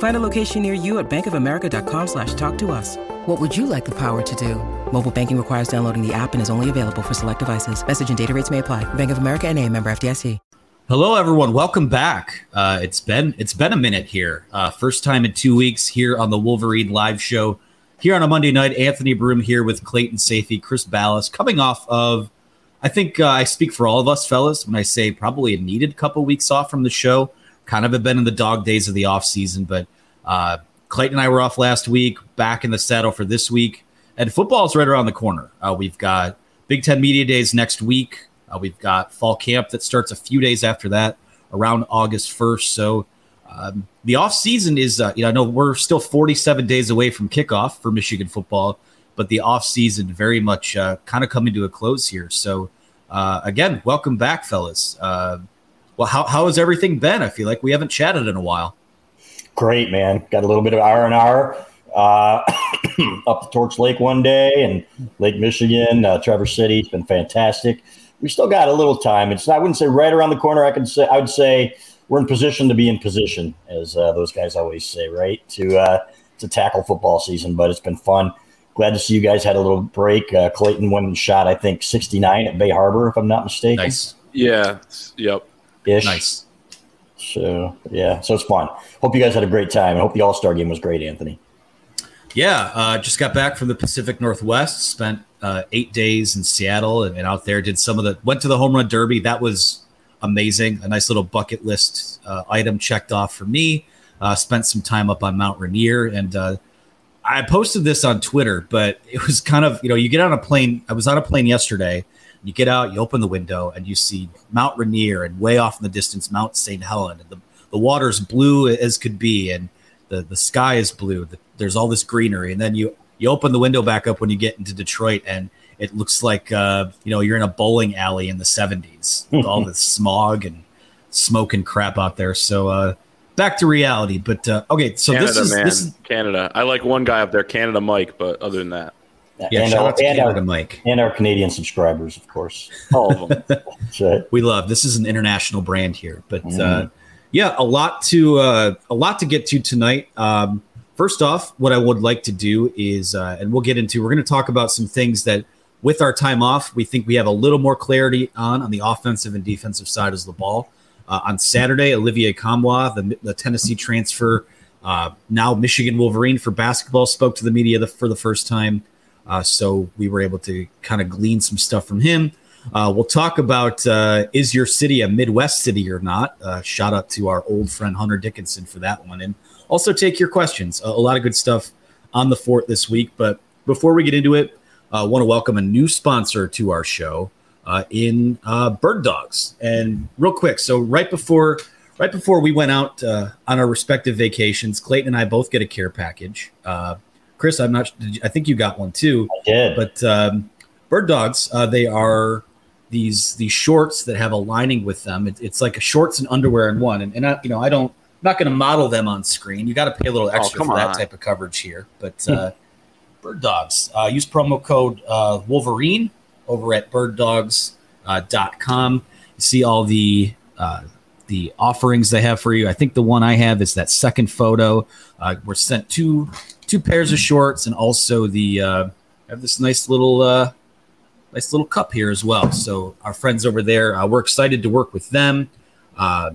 Find a location near you at bankofamerica.com slash talk to us. What would you like the power to do? Mobile banking requires downloading the app and is only available for select devices. Message and data rates may apply. Bank of America and a member FDIC. Hello, everyone. Welcome back. Uh, it's been it's been a minute here. Uh, first time in two weeks here on the Wolverine live show. Here on a Monday night, Anthony Broome here with Clayton Sayfie, Chris Balas, coming off of, I think uh, I speak for all of us fellas when I say probably a needed couple weeks off from the show. Kind of have been in the dog days of the off season, but uh, Clayton and I were off last week, back in the saddle for this week, and football is right around the corner. Uh, we've got Big Ten Media Days next week. Uh, we've got fall camp that starts a few days after that, around August 1st. So um, the off season is, uh, you know, I know we're still 47 days away from kickoff for Michigan football, but the off season very much uh, kind of coming to a close here. So uh, again, welcome back, fellas. Well, how, how has everything been? I feel like we haven't chatted in a while. Great, man. Got a little bit of R and R uh, up the Torch Lake one day and Lake Michigan, uh, Traverse City. It's been fantastic we still got a little time. It's I wouldn't say right around the corner. I could say I would say we're in position to be in position, as uh, those guys always say, right? To uh, to tackle football season. But it's been fun. Glad to see you guys had a little break. Uh, Clayton went and shot, I think, 69 at Bay Harbor, if I'm not mistaken. Nice. Yeah. Yep. Ish. Nice. So yeah, so it's fun. Hope you guys had a great time. I hope the All Star game was great, Anthony. Yeah, uh, just got back from the Pacific Northwest. Spent uh, eight days in Seattle and, and, out there. Did some of the went to the home run derby. That was amazing. A nice little bucket list uh, item checked off for me. Uh, spent some time up on Mount Rainier and uh, I posted this on Twitter. But it was kind of you know you get on a plane. I was on a plane yesterday. You get out, you open the window, and you see Mount Rainier and way off in the distance Mount St. Helen. And the the water's blue as could be, and the the sky is blue. The there's all this greenery, and then you you open the window back up when you get into Detroit, and it looks like uh, you know you're in a bowling alley in the 70s with all this smog and smoke and crap out there. So uh, back to reality. But uh, okay, so Canada, this is man. this is Canada. I like one guy up there, Canada Mike, but other than that, yeah. and shout our, out to and Canada our, Mike. and our Canadian subscribers, of course. all of them. That's right. We love this is an international brand here, but uh, Mhm. yeah, a lot to uh, a lot to get to tonight. Um, first off, what I would like to do is, uh, and we'll get into, we're going to talk about some things that, with our time off, we think we have a little more clarity on on the offensive and defensive side of the ball. Uh, on Saturday, Olivier Nkamhoua, the, the Tennessee transfer, uh, now Michigan Wolverine for basketball, spoke to the media the, for the first time. Uh, so we were able to kind of glean some stuff from him. Uh, we'll talk about uh, is your city a Midwest city or not? Uh, shout out to our old friend Hunter Dickinson for that one. And also take your questions. A, lot of good stuff on the fort this week. But before we get into it, I uh, want to welcome a new sponsor to our show uh, in Bird Dogs. And real quick, so right before right before we went out on our respective vacations, Clayton and I both get a care package. Uh, Chris, I'm not. you- I think you got one too. I did. But um, Bird Dogs, uh, they are these these shorts that have a lining with them. It, it's like a shorts and underwear in one. And, and I, you know, I don't I'm not going to model them on screen. You got to pay a little extra come for that type of coverage here. But uh, Bird Dogs, uh, use promo code uh, Wolverine over at birddogs.com. You see all the uh, the offerings they have for you. I think the one I have is that second photo. Uh, we're sent two two pairs of shorts and also the uh, have this nice little uh, nice little cup here as well. So our friends over there, uh, we're excited to work with them. Uh,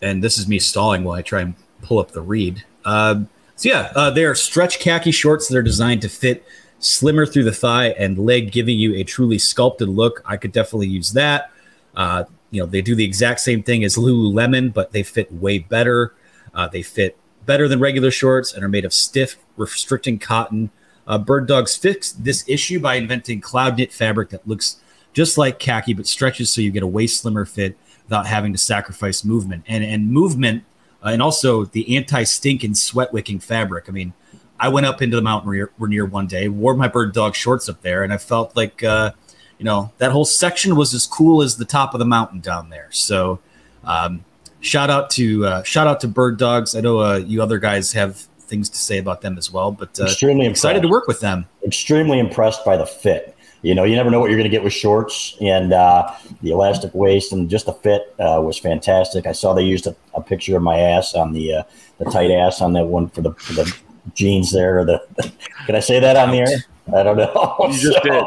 and this is me stalling while I try and pull up the read. Uh, so yeah, uh, they are stretch khaki shorts that are designed to fit slimmer through the thigh and leg, giving you a truly sculpted look. I could definitely use that. Uh, you know, they do the exact same thing as Lululemon, but they fit way better. Uh, they fit better than regular shorts and are made of stiff, restricting cotton. Uh, Bird Dogs fixed this issue by inventing cloud knit fabric that looks just like khaki but stretches so you get a way slimmer fit without having to sacrifice movement and and movement uh, and also the anti stink and sweat wicking fabric. I mean, I went up into the Mount Rainier one day, wore my bird dog shorts up there, and I felt like uh, you know that whole section was as cool as the top of the mountain down there. So um, shout out to uh, shout out to bird dogs. I know uh, you other guys have things to say about them as well, but uh, extremely excited impressed. to work with them. Extremely impressed by the fit. You know, you never know what you're going to get with shorts, and uh, the elastic waist and just the fit uh, was fantastic. I saw they used a, a picture of my ass on the uh, the tight ass on that one for the for the jeans there. Or the can I say that on the air? I don't know. You just did.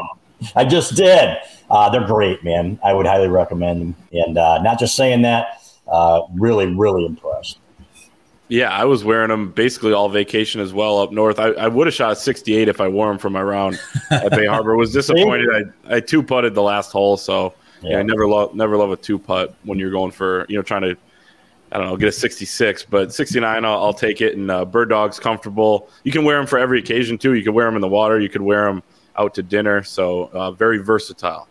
I just did. Uh, they're great, man. I would highly recommend them. And uh, not just saying that, uh, really, really impressed. Yeah, I was wearing them basically all vacation as well up north. I, I would have shot 68 if I wore them for my round at Bay Harbor. Was disappointed. I, I two putted the last hole, so yeah, Yeah. I never love never love a two putt when you're going for you know trying to I don't know get a 66, but 69 I'll, I'll take it. And uh, Bird Dog's comfortable. You can wear them for every occasion too. You could wear them in the water. You could wear them out to dinner. So uh, very versatile.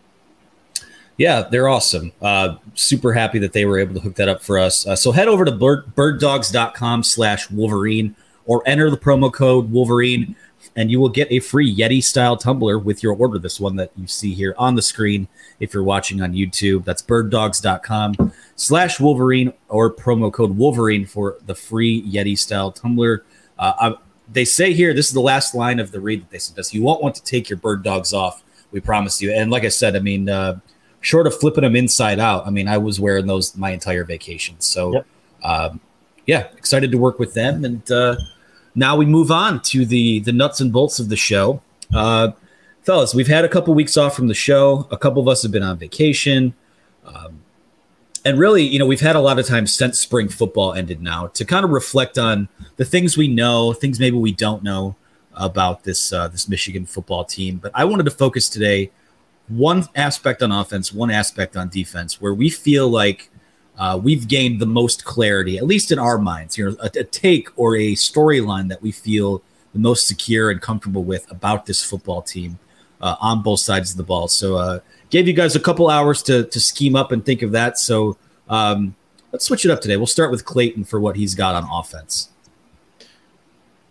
Yeah, they're awesome. Uh, super happy that they were able to hook that up for us. Uh, so head over to bird, birddogs.com slash Wolverine or enter the promo code Wolverine and you will get a free Yeti style tumbler with your order. This one that you see here on the screen if you're watching on YouTube. That's birddogs.com slash Wolverine or promo code Wolverine for the free Yeti style tumbler. Uh, they say here, this is the last line of the read that they sent us. You won't want to take your bird dogs off. We promise you. And like I said, I mean, uh, short of flipping them inside out, I mean, I was wearing those my entire vacation. So, Yep. um, yeah, excited to work with them. And uh, now we move on to the the nuts and bolts of the show. Uh, fellas, we've had a couple weeks off from the show. A couple of us have been on vacation. Um, and really, you know, we've had a lot of time since spring football ended now to kind of reflect on the things we know, things maybe we don't know about this uh, this Michigan football team. But I wanted to focus today one aspect on offense, one aspect on defense, where we feel like uh, we've gained the most clarity, at least in our minds. You know, a, a take or a storyline that we feel the most secure and comfortable with about this football team uh, on both sides of the ball. So, uh, gave you guys a couple hours to to scheme up and think of that. So, um, let's switch it up today. We'll start with Clayton for what he's got on offense.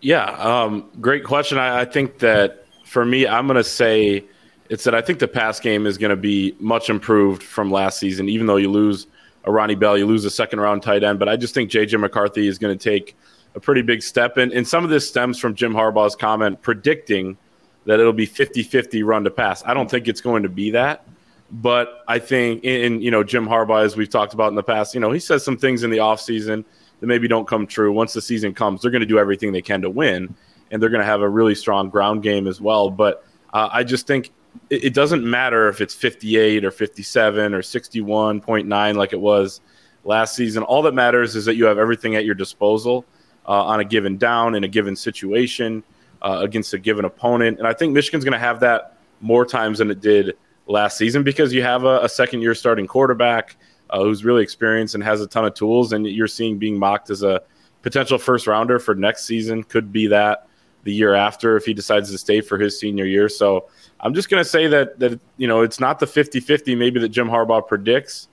Yeah, um, great question. I, I think that for me, I'm going to say it's that I think the pass game is going to be much improved from last season. Even though you lose a Ronnie Bell, you lose a second round tight end, but I just think JJ McCarthy is going to take a pretty big step. And, and some of this stems from Jim Harbaugh's comment predicting that it'll be 50 50 run to pass. I don't think it's going to be that. But I think in, in you know Jim Harbaugh, as we've talked about in the past, you know he says some things in the offseason that maybe don't come true. Once the season comes, they're going to do everything they can to win, and they're going to have a really strong ground game as well. But uh, I just think it, doesn't matter if it's 58 or 57 or 61.9 like it was last season. All that matters is that you have everything at your disposal uh, on a given down in a given situation uh, against a given opponent. And I think Michigan's going to have that more times than it did last season because you have a, a second year starting quarterback uh, who's really experienced and has a ton of tools. And you're seeing being mocked as a potential first rounder for next season, could be that the year after if he decides to stay for his senior year. So I'm just going to say that, that, you know, it's not the 50 50 maybe that Jim Harbaugh predicts.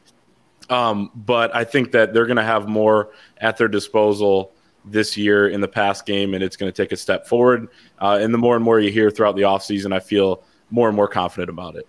Um, but I think that they're going to have more at their disposal this year in the past game, and it's going to take a step forward. Uh, and the more and more you hear throughout the offseason, I feel more and more confident about it.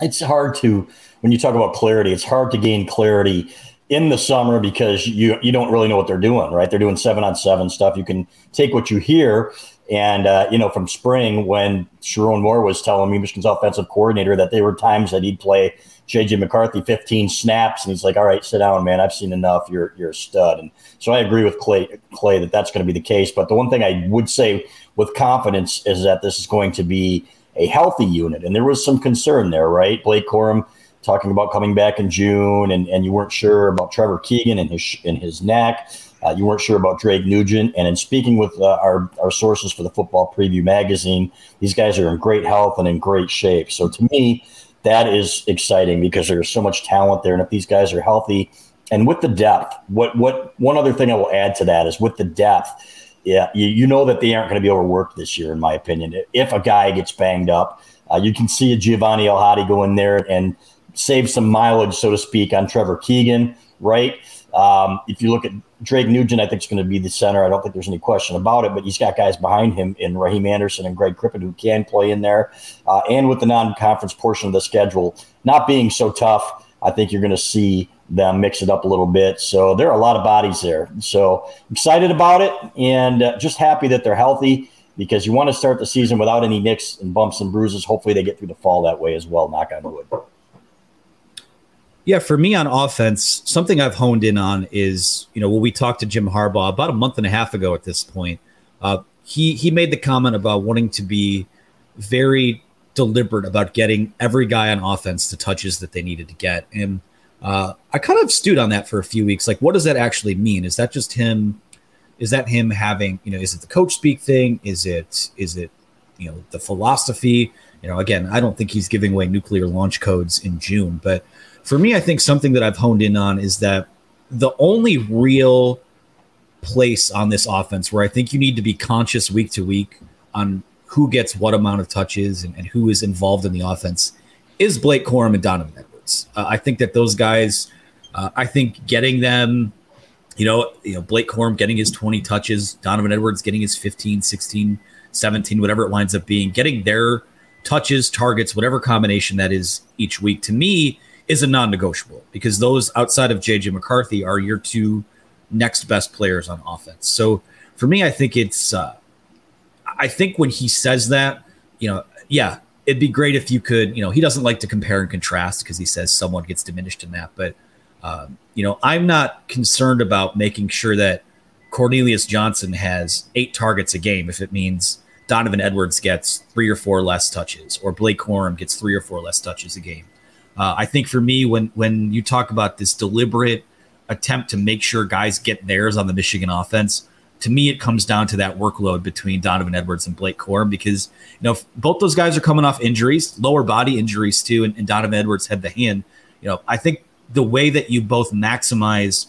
It's hard to when you talk about clarity. It's hard to gain clarity in the summer because you you don't really know what they're doing. Right? They're doing seven on seven stuff. You can take what you hear And, uh, you know, from spring, when Sherrone Moore was telling me, Michigan's offensive coordinator, that there were times that he'd play JJ McCarthy 15 snaps, and he's like, all right, sit down, man. I've seen enough. You're, you're a stud. And so I agree with Clay, Clay that that's going to be the case. But the one thing I would say with confidence is that this is going to be a healthy unit. And there was some concern there, right? Blake Corum talking about coming back in June, and, and you weren't sure about Trevor Keegan and his, and his neck. Uh, you weren't sure about Drake Nugent. And in speaking with uh, our, our sources for the Football Preview magazine, these guys are in great health and in great shape. So to me, that is exciting because there's so much talent there. And if these guys are healthy and with the depth, what what one other thing I will add to that is with the depth, yeah, you, you know that they aren't going to be overworked this year, in my opinion. If a guy gets banged up, uh, you can see a Giovanni El go in there and save some mileage, so to speak, on Trevor Keegan, right? Um, if you look at Drake Nugent, I think is going to be the center. I don't think there's any question about it, but he's got guys behind him in Raheem Anderson and Greg Crippen who can play in there. Uh, and with the non conference portion of the schedule not being so tough, I think you're going to see them mix it up a little bit. So there are a lot of bodies there. So excited about it and uh, just happy that they're healthy because you want to start the season without any nicks and bumps and bruises. Hopefully they get through the fall that way as well, knock on wood. Yeah, for me on offense, something I've honed in on is, you know, when we talked to Jim Harbaugh about a month and a half ago at this point, uh, he he made the comment about wanting to be very deliberate about getting every guy on offense the touches that they needed to get. And uh, I kind of stewed on that for a few weeks. Like, what does that actually mean? Is that just him? Is that him having, you know, is it the coach speak thing? Is it, is it, you know, the philosophy? You know, again, I don't think he's giving away nuclear launch codes in June, but for me, I think something that I've honed in on is that the only real place on this offense where I think you need to be conscious week to week on who gets what amount of touches and, and who is involved in the offense is Blake Corum and Donovan Edwards. Uh, I think that those guys, uh, I think getting them, you know, you know, Blake Corum getting his 20 touches, Donovan Edwards getting his 15, 16, 17, whatever it winds up being, getting their touches, targets, whatever combination that is each week to me is a non-negotiable because those outside of JJ McCarthy are your two next best players on offense. So for me, I think it's uh, I think when he says that, you know, yeah, it'd be great if you could, you know, he doesn't like to compare and contrast because he says someone gets diminished in that, but um, you know, I'm not concerned about making sure that Cornelius Johnson has eight targets a game if it means Donovan Edwards gets three or four less touches or Blake Corum gets three or four less touches a game. Uh, I think for me, when when you talk about this deliberate attempt to make sure guys get theirs on the Michigan offense, to me, it comes down to that workload between Donovan Edwards and Blake Corum because you know both those guys are coming off injuries, lower body injuries too, and, and Donovan Edwards had the hand. You know, I think the way that you both maximize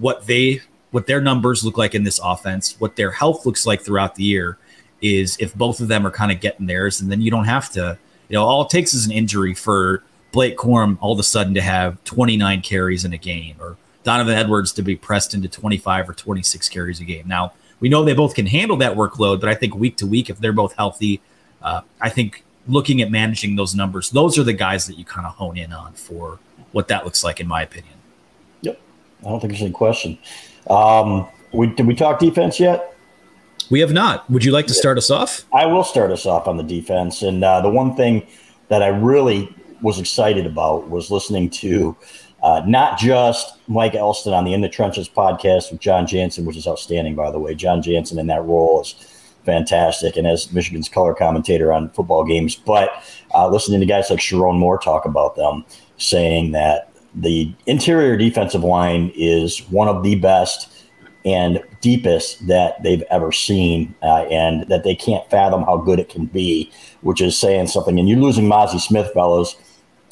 what they what their numbers look like in this offense, what their health looks like throughout the year, is if both of them are kind of getting theirs, and then you don't have to. You know, all it takes is an injury for Blake Corum all of a sudden to have 29 carries in a game or Donovan Edwards to be pressed into 25 or 26 carries a game. Now, we know they both can handle that workload, but I think week to week, if they're both healthy, uh, I think looking at managing those numbers, those are the guys that you kind of hone in on for what that looks like, in my opinion. Yep. I don't think there's any question. Um, we, did we talk defense yet? We have not. Would you like to start us off? I will start us off on the defense. And uh, the one thing that I really was excited about was listening to uh, not just Mike Elston on the In the Trenches podcast with Jon Jansen, which is outstanding, by the way. Jon Jansen in that role is fantastic and as Michigan's color commentator on football games, but uh, listening to guys like Sherrone Moore talk about them, saying that the interior defensive line is one of the best and deepest that they've ever seen, uh, and that they can't fathom how good it can be, which is saying something. And you're losing Mazi Smith, fellows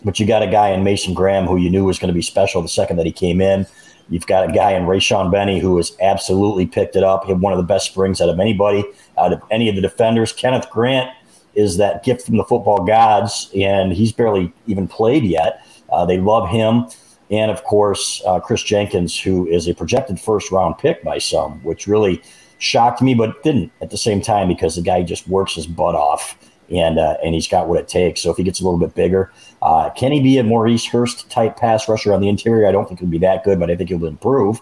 but you got a guy in Mason Graham who you knew was going to be special the second that he came in. You've got a guy in Rayshaun Benny who has absolutely picked it up. He had one of the best springs out of anybody, out of any of the defenders. Kenneth Grant is that gift from the football gods, and he's barely even played yet. Uh, they love him. And of course, uh, Kris Jenkins, who is a projected first round pick by some, which really shocked me, but didn't at the same time because the guy just works his butt off and uh, and he's got what it takes. So if he gets a little bit bigger, uh, can he be a Maurice Hurst type pass rusher on the interior? I don't think he'll be that good, but I think he'll improve.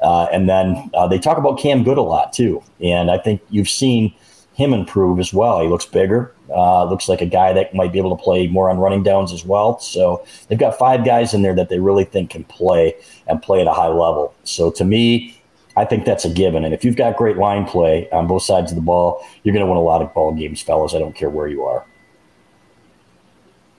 Uh, and then uh, they talk about Cam Goode a lot too, and I think you've seen him improve as well. He looks bigger. Uh, looks like a guy that might be able to play more on running downs as well. So they've got five guys in there that they really think can play and play at a high level. So to me, I think that's a given. And if you've got great line play on both sides of the ball, you're going to win a lot of ball games, fellas. I don't care where you are.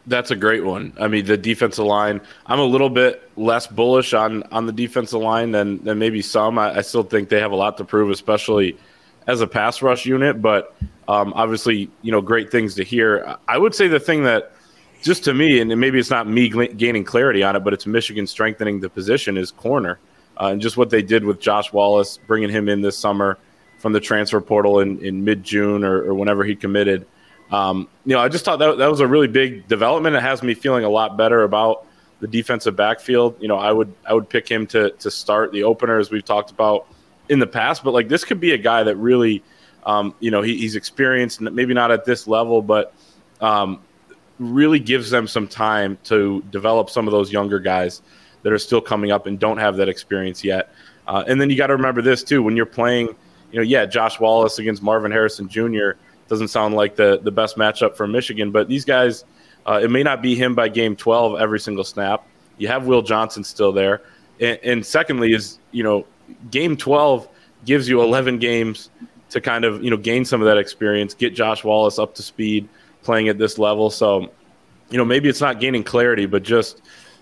That's a great one. I mean, the defensive line. I'm a little bit less bullish on on the defensive line than than maybe some. I, I still think they have a lot to prove, especially as a pass rush unit. But um, obviously, you know, great things to hear. I would say the thing that just to me, and maybe it's not me gaining clarity on it, but it's Michigan strengthening the position is corner, uh, and just what they did with Josh Wallace, bringing him in this summer from the transfer portal in, in mid June or, or whenever he committed. Um, you know, I just thought that that was a really big development. It has me feeling a lot better about the defensive backfield. You know, I would I would pick him to to start the opener as we've talked about in the past, but like this could be a guy that really, um, you know, he, he's experienced, maybe not at this level, but um, really gives them some time to develop some of those younger guys that are still coming up and don't have that experience yet. Uh, and then you got to remember this too when you're playing, you know, yeah, Josh Wallace against Marvin Harrison Jr doesn't sound like the the best matchup for Michigan. But these guys, uh, it may not be him by game 12 every single snap. You have Will Johnson still there, and, and secondly is you know game 12 gives you 11 games to kind of you know gain some of that experience, get Josh Wallace up to speed playing at this level. So you know maybe it's not gaining clarity, but just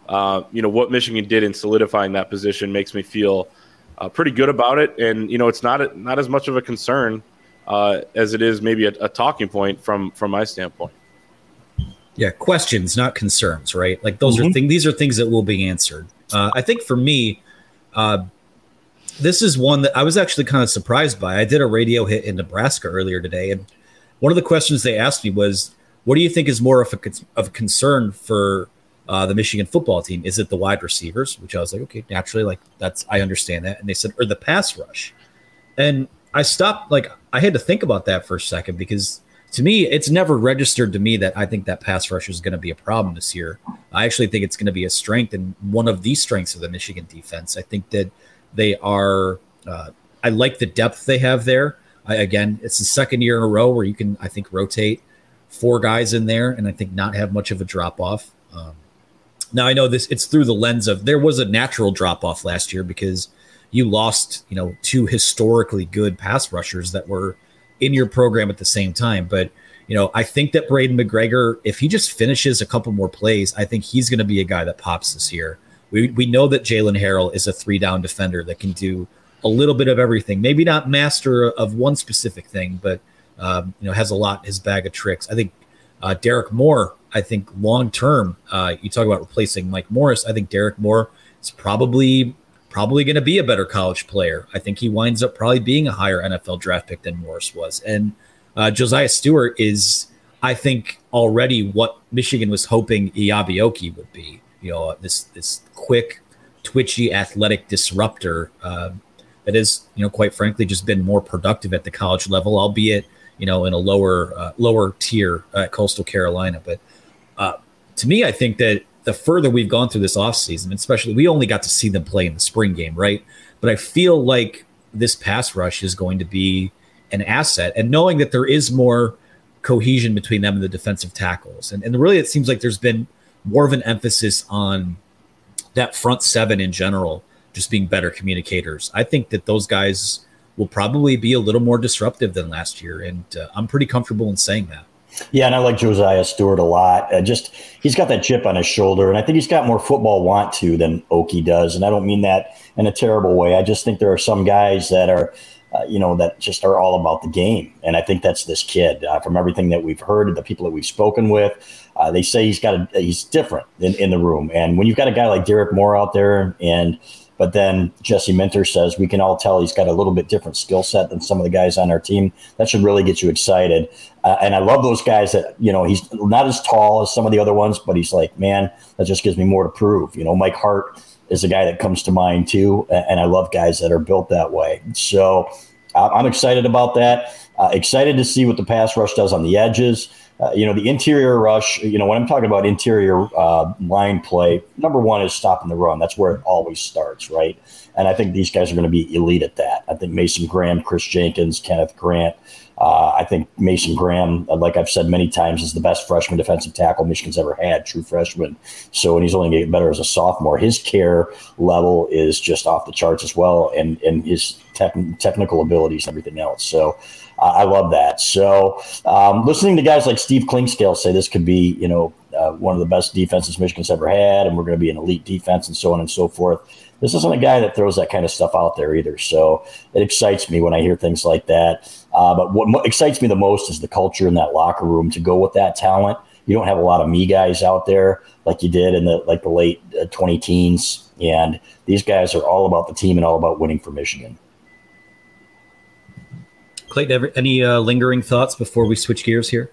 uh, you know what Michigan did in solidifying that position makes me feel uh, pretty good about it. And you know it's not not as much of a concern uh, as it is maybe a, a talking point from from my standpoint. Yeah, questions, not concerns, right? Like those mm-hmm. are things. These are things that will be answered. Uh, I think for me, uh, this is one that I was actually kind of surprised by. I did a radio hit in Nebraska earlier today, and one of the questions they asked me was, "What do you think is more of a, of a concern for uh, the Michigan football team? Is it the wide receivers?" Which I was like, "Okay, naturally, like that's I understand that." And they said, "Or the pass rush," and I stopped like I had to think about that for a second because to me it's never registered to me that I think that pass rush is going to be a problem this year. I actually think it's going to be a strength and one of the strengths of the Michigan defense. I think that they are uh, I like the depth they have there. I, again, it's the second year in a row where you can I think rotate four guys in there and I think not have much of a drop off. Um, now I know this it's through the lens of there was a natural drop off last year because you lost, you know, two historically good pass rushers that were in your program at the same time. But, you know, I think that Braiden McGregor, if he just finishes a couple more plays, I think he's going to be a guy that pops this year. We, we know that Jaylen Harrell is a three down defender that can do a little bit of everything. Maybe not master of one specific thing, but, um, you know, has a lot his bag of tricks. I think uh, Derrick Moore, I think long term, uh, you talk about replacing Mike Morris. I think Derrick Moore is probably probably going to be a better college player. I think he winds up probably being a higher NFL draft pick than Morris was. And uh, Josaiah Stewart is, I think, already what Michigan was hoping Eyabi Okie would be. You know, this this quick, twitchy, athletic disruptor uh, that has, you know, quite frankly, just been more productive at the college level, albeit you know in a lower uh, lower tier at Coastal Carolina. But uh, to me, I think that the further we've gone through this offseason, especially we only got to see them play in the spring game, right? But I feel like this pass rush is going to be an asset. And knowing that there is more cohesion between them and the defensive tackles. And, and really, it seems like there's been more of an emphasis on that front seven in general, just being better communicators. I think that those guys will probably be a little more disruptive than last year. And uh, I'm pretty comfortable in saying that. Yeah, and I like Josaiah Stewart a lot. Uh, just he's got that chip on his shoulder, and I think he's got more football want to than Okie does. And I don't mean that in a terrible way. I just think there are some guys that are, uh, you know, that just are all about the game, and I think that's this kid. Uh, from everything that we've heard, the people that we've spoken with, uh, they say he's got a he's different in, in the room. And when you've got a guy like Derrick Moore out there, and but then Jesse Minter says we can all tell he's got a little bit different skill set than some of the guys on our team. That should really get you excited. Uh, and I love those guys that, you know, he's not as tall as some of the other ones, but he's like, man, that just gives me more to prove. You know, Mike Hart is a guy that comes to mind too. And I love guys that are built that way. So I'm excited about that. Uh, excited to see what the pass rush does on the edges. Uh, you know, the interior rush, you know, when I'm talking about interior uh, line play, number one is stopping the run. That's where it always starts, right? And I think these guys are going to be elite at that. I think Mason Graham, Kris Jenkins, Kenneth Grant. Uh, I think Mason Graham, like I've said many times, is the best freshman defensive tackle Michigan's ever had, true freshman. So, and he's only going to get better as a sophomore. His care level is just off the charts as well, and and his tech, technical abilities and everything else. So, uh, I love that. So, um, listening to guys like Steve Clinkscale say this could be, you know, uh, one of the best defenses Michigan's ever had, and we're going to be an elite defense, and so on and so forth this isn't a guy that throws that kind of stuff out there either. So it excites me when I hear things like that. Uh, but what mo- excites me the most is the culture in that locker room to go with that talent. You don't have a lot of me guys out there like you did in the like the late uh, 20 teens, and these guys are all about the team and all about winning for Michigan. Clayton, any uh, lingering thoughts before we switch gears here?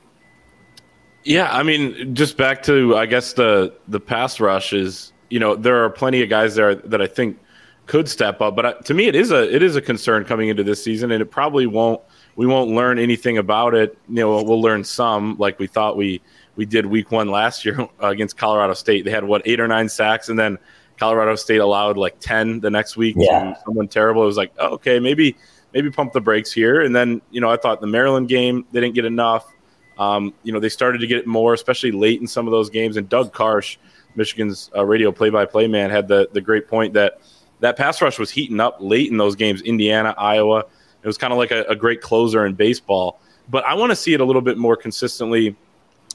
Yeah, I mean, just back to I guess the the pass rush is you know there are plenty of guys there that I think could step up, but uh, to me it is a it is a concern coming into this season, and it probably won't we won't learn anything about it. You know, we'll learn some like we thought we we did week one last year against Colorado State. They had what eight or nine sacks, and then Colorado State allowed like ten the next week yeah. someone terrible. It was like, oh, okay, maybe maybe pump the brakes here. And then you know I thought the Maryland game they didn't get enough. Um, you know they started to get more, especially late in some of those games. And Doug Karsch Michigan's uh, radio play-by-play man had the the great point that that pass rush was heating up late in those games. Indiana, Iowa, it was kind of like a, a great closer in baseball. But I want to see it a little bit more consistently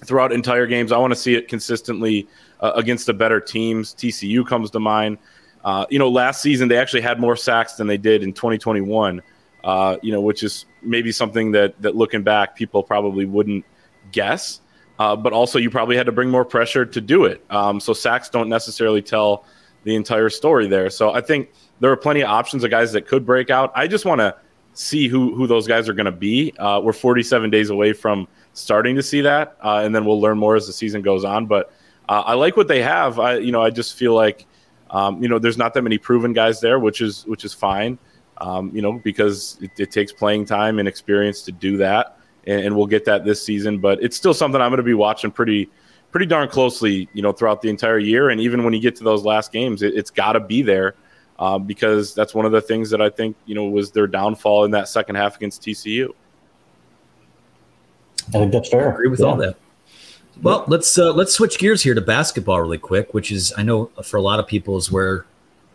throughout entire games. I want to see it consistently uh, against the better teams. TCU comes to mind. Uh, you know, last season they actually had more sacks than they did in 2021. Uh, you know, which is maybe something that that looking back people probably wouldn't guess. Uh, but also you probably had to bring more pressure to do it. Um, so sacks don't necessarily tell the entire story there. So I think there are plenty of options of guys that could break out. I just want to see who who those guys are going to be. Uh, we're 47 days away from starting to see that, uh, and then we'll learn more as the season goes on. But uh, I like what they have. I you know I just feel like um, you know there's not that many proven guys there, which is which is fine. Um, you know because it, it takes playing time and experience to do that and, and we'll get that this season. But it's still something I'm going to be watching pretty pretty darn closely, you know, throughout the entire year. And even when you get to those last games, it, has got to be there uh, because that's one of the things that I think you know was their downfall in that second half against TCU. I think that's fair. I agree with yeah. all that. Well, let's uh, let's switch gears here to basketball really quick, which is I know for a lot of people is where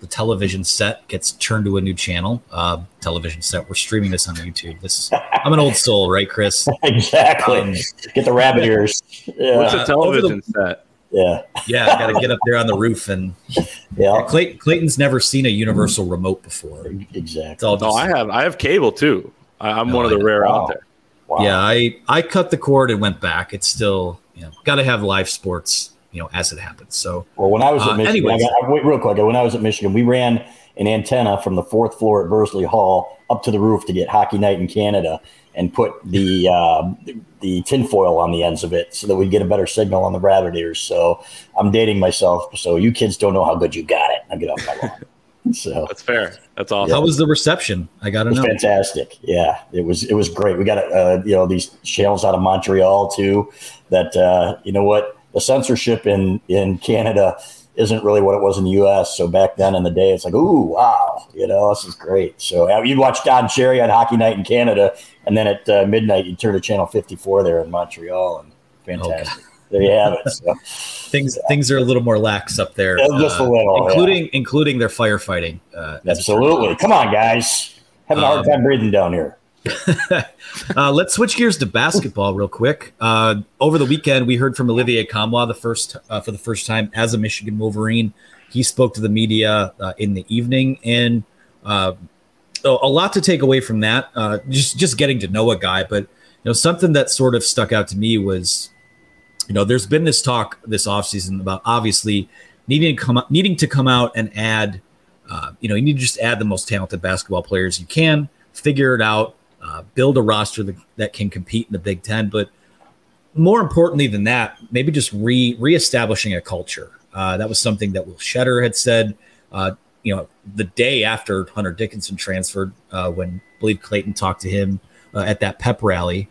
the television set gets turned to a new channel. Uh, television set. We're streaming this on YouTube. This I'm an old soul, right, Chris? exactly. Um, Get the rabbit ears. Yeah. What's a television the, set? Yeah. Yeah, I got to get up there on the roof and yeah. Clay, Clayton's never seen a universal remote before. Exactly. no, I have. I have cable too. I, am no, one of the rare wow. out there. Wow. Yeah, I I cut the cord and went back. It's still you know got to have live sports you know as it happens. So well, when I was at uh, Michigan, I got, wait real quick. When I was at Michigan, we ran an antenna from the fourth floor at Bursley Hall up to the roof to get Hockey Night in Canada and put the uh, the tinfoil on the ends of it so that we'd get a better signal on the rabbit ears. So I'm dating myself. So you kids don't know how good you got it. I get off my lawn. So that's fair. That's awesome. How was the reception? I got to know. Fantastic. Yeah, it was. It was great. We got uh, you know these channels out of Montreal too. That uh, you know what the censorship in in Canada isn't really what it was in the U.S. So back then in the day, it's like, ooh, wow, you know, this is great. So uh, you'd watch Don Cherry on Hockey Night in Canada, and then at uh, midnight you'd turn to Channel 54 there in Montreal, and fantastic. Oh, there you have it. So, things yeah. things are a little more lax up there, yeah, just uh, a little, including yeah. including their firefighting. Uh, Absolutely, come on, guys, having a hard um, time breathing down here. uh, let's switch gears to basketball real quick. Uh, over the weekend, we heard from Olivier Nkamhoua the first uh, for the first time as a Michigan Wolverine. He spoke to the media uh, in the evening, and uh, a lot to take away from that. Uh, just just getting to know a guy, but you know something that sort of stuck out to me was, you know, there's been this talk this offseason about obviously needing to come needing to come out and add, you know, you need to just add the most talented basketball players you can, figure it out uh, build a roster that, that can compete in the Big Ten. But more importantly than that, maybe just re reestablishing a culture. Uh, that was something that Will Tschetter had said. Uh, you know, the day after Hunter Dickinson transferred, uh, when I believe Clayton talked to him uh, at that pep rally.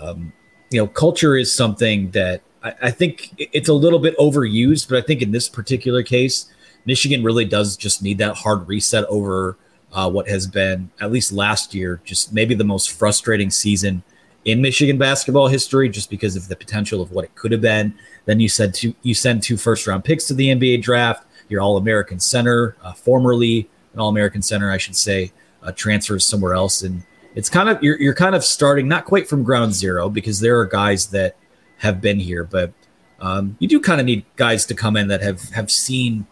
Um, you know, culture is something that I, I think it's a little bit overused, but I think in this particular case, Michigan really does just need that hard reset over uh, what has been at least last year, just maybe the most frustrating season in Michigan basketball history, just because of the potential of what it could have been. Then you said you send two first round picks to the NBA draft. Your All American center, uh, formerly an All American center, I should say, uh, transfers somewhere else, and it's kind of you're you're kind of starting not quite from ground zero because there are guys that have been here, but um, you do kind of need guys to come in that have have seen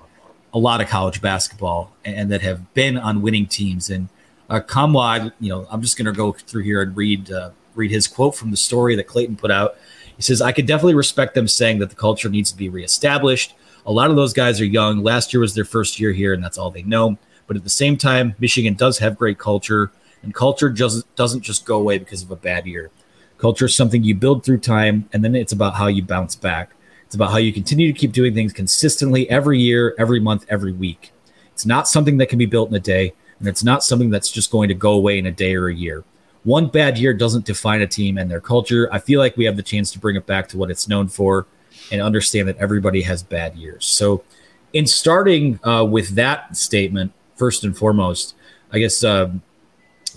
a lot of college basketball and, that have been on winning teams. And uh, Nkamhoua, you know, I'm just going to go through here and read uh, read his quote from the story that Clayton put out. He says, "I could definitely respect them saying that the culture needs to be reestablished. A lot of those guys are young. Last year was their first year here, and that's all they know. But at the same time, Michigan does have great culture, and culture just doesn't just go away because of a bad year. Culture is something you build through time, and then it's about how you bounce back. It's about how you continue to keep doing things consistently every year, every month, every week. It's not something that can be built in a day, and it's not something that's just going to go away in a day or a year. One bad year doesn't define a team and their culture. I feel like we have the chance to bring it back to what it's known for and understand that everybody has bad years. So, in starting uh, with that statement, first and foremost, I guess you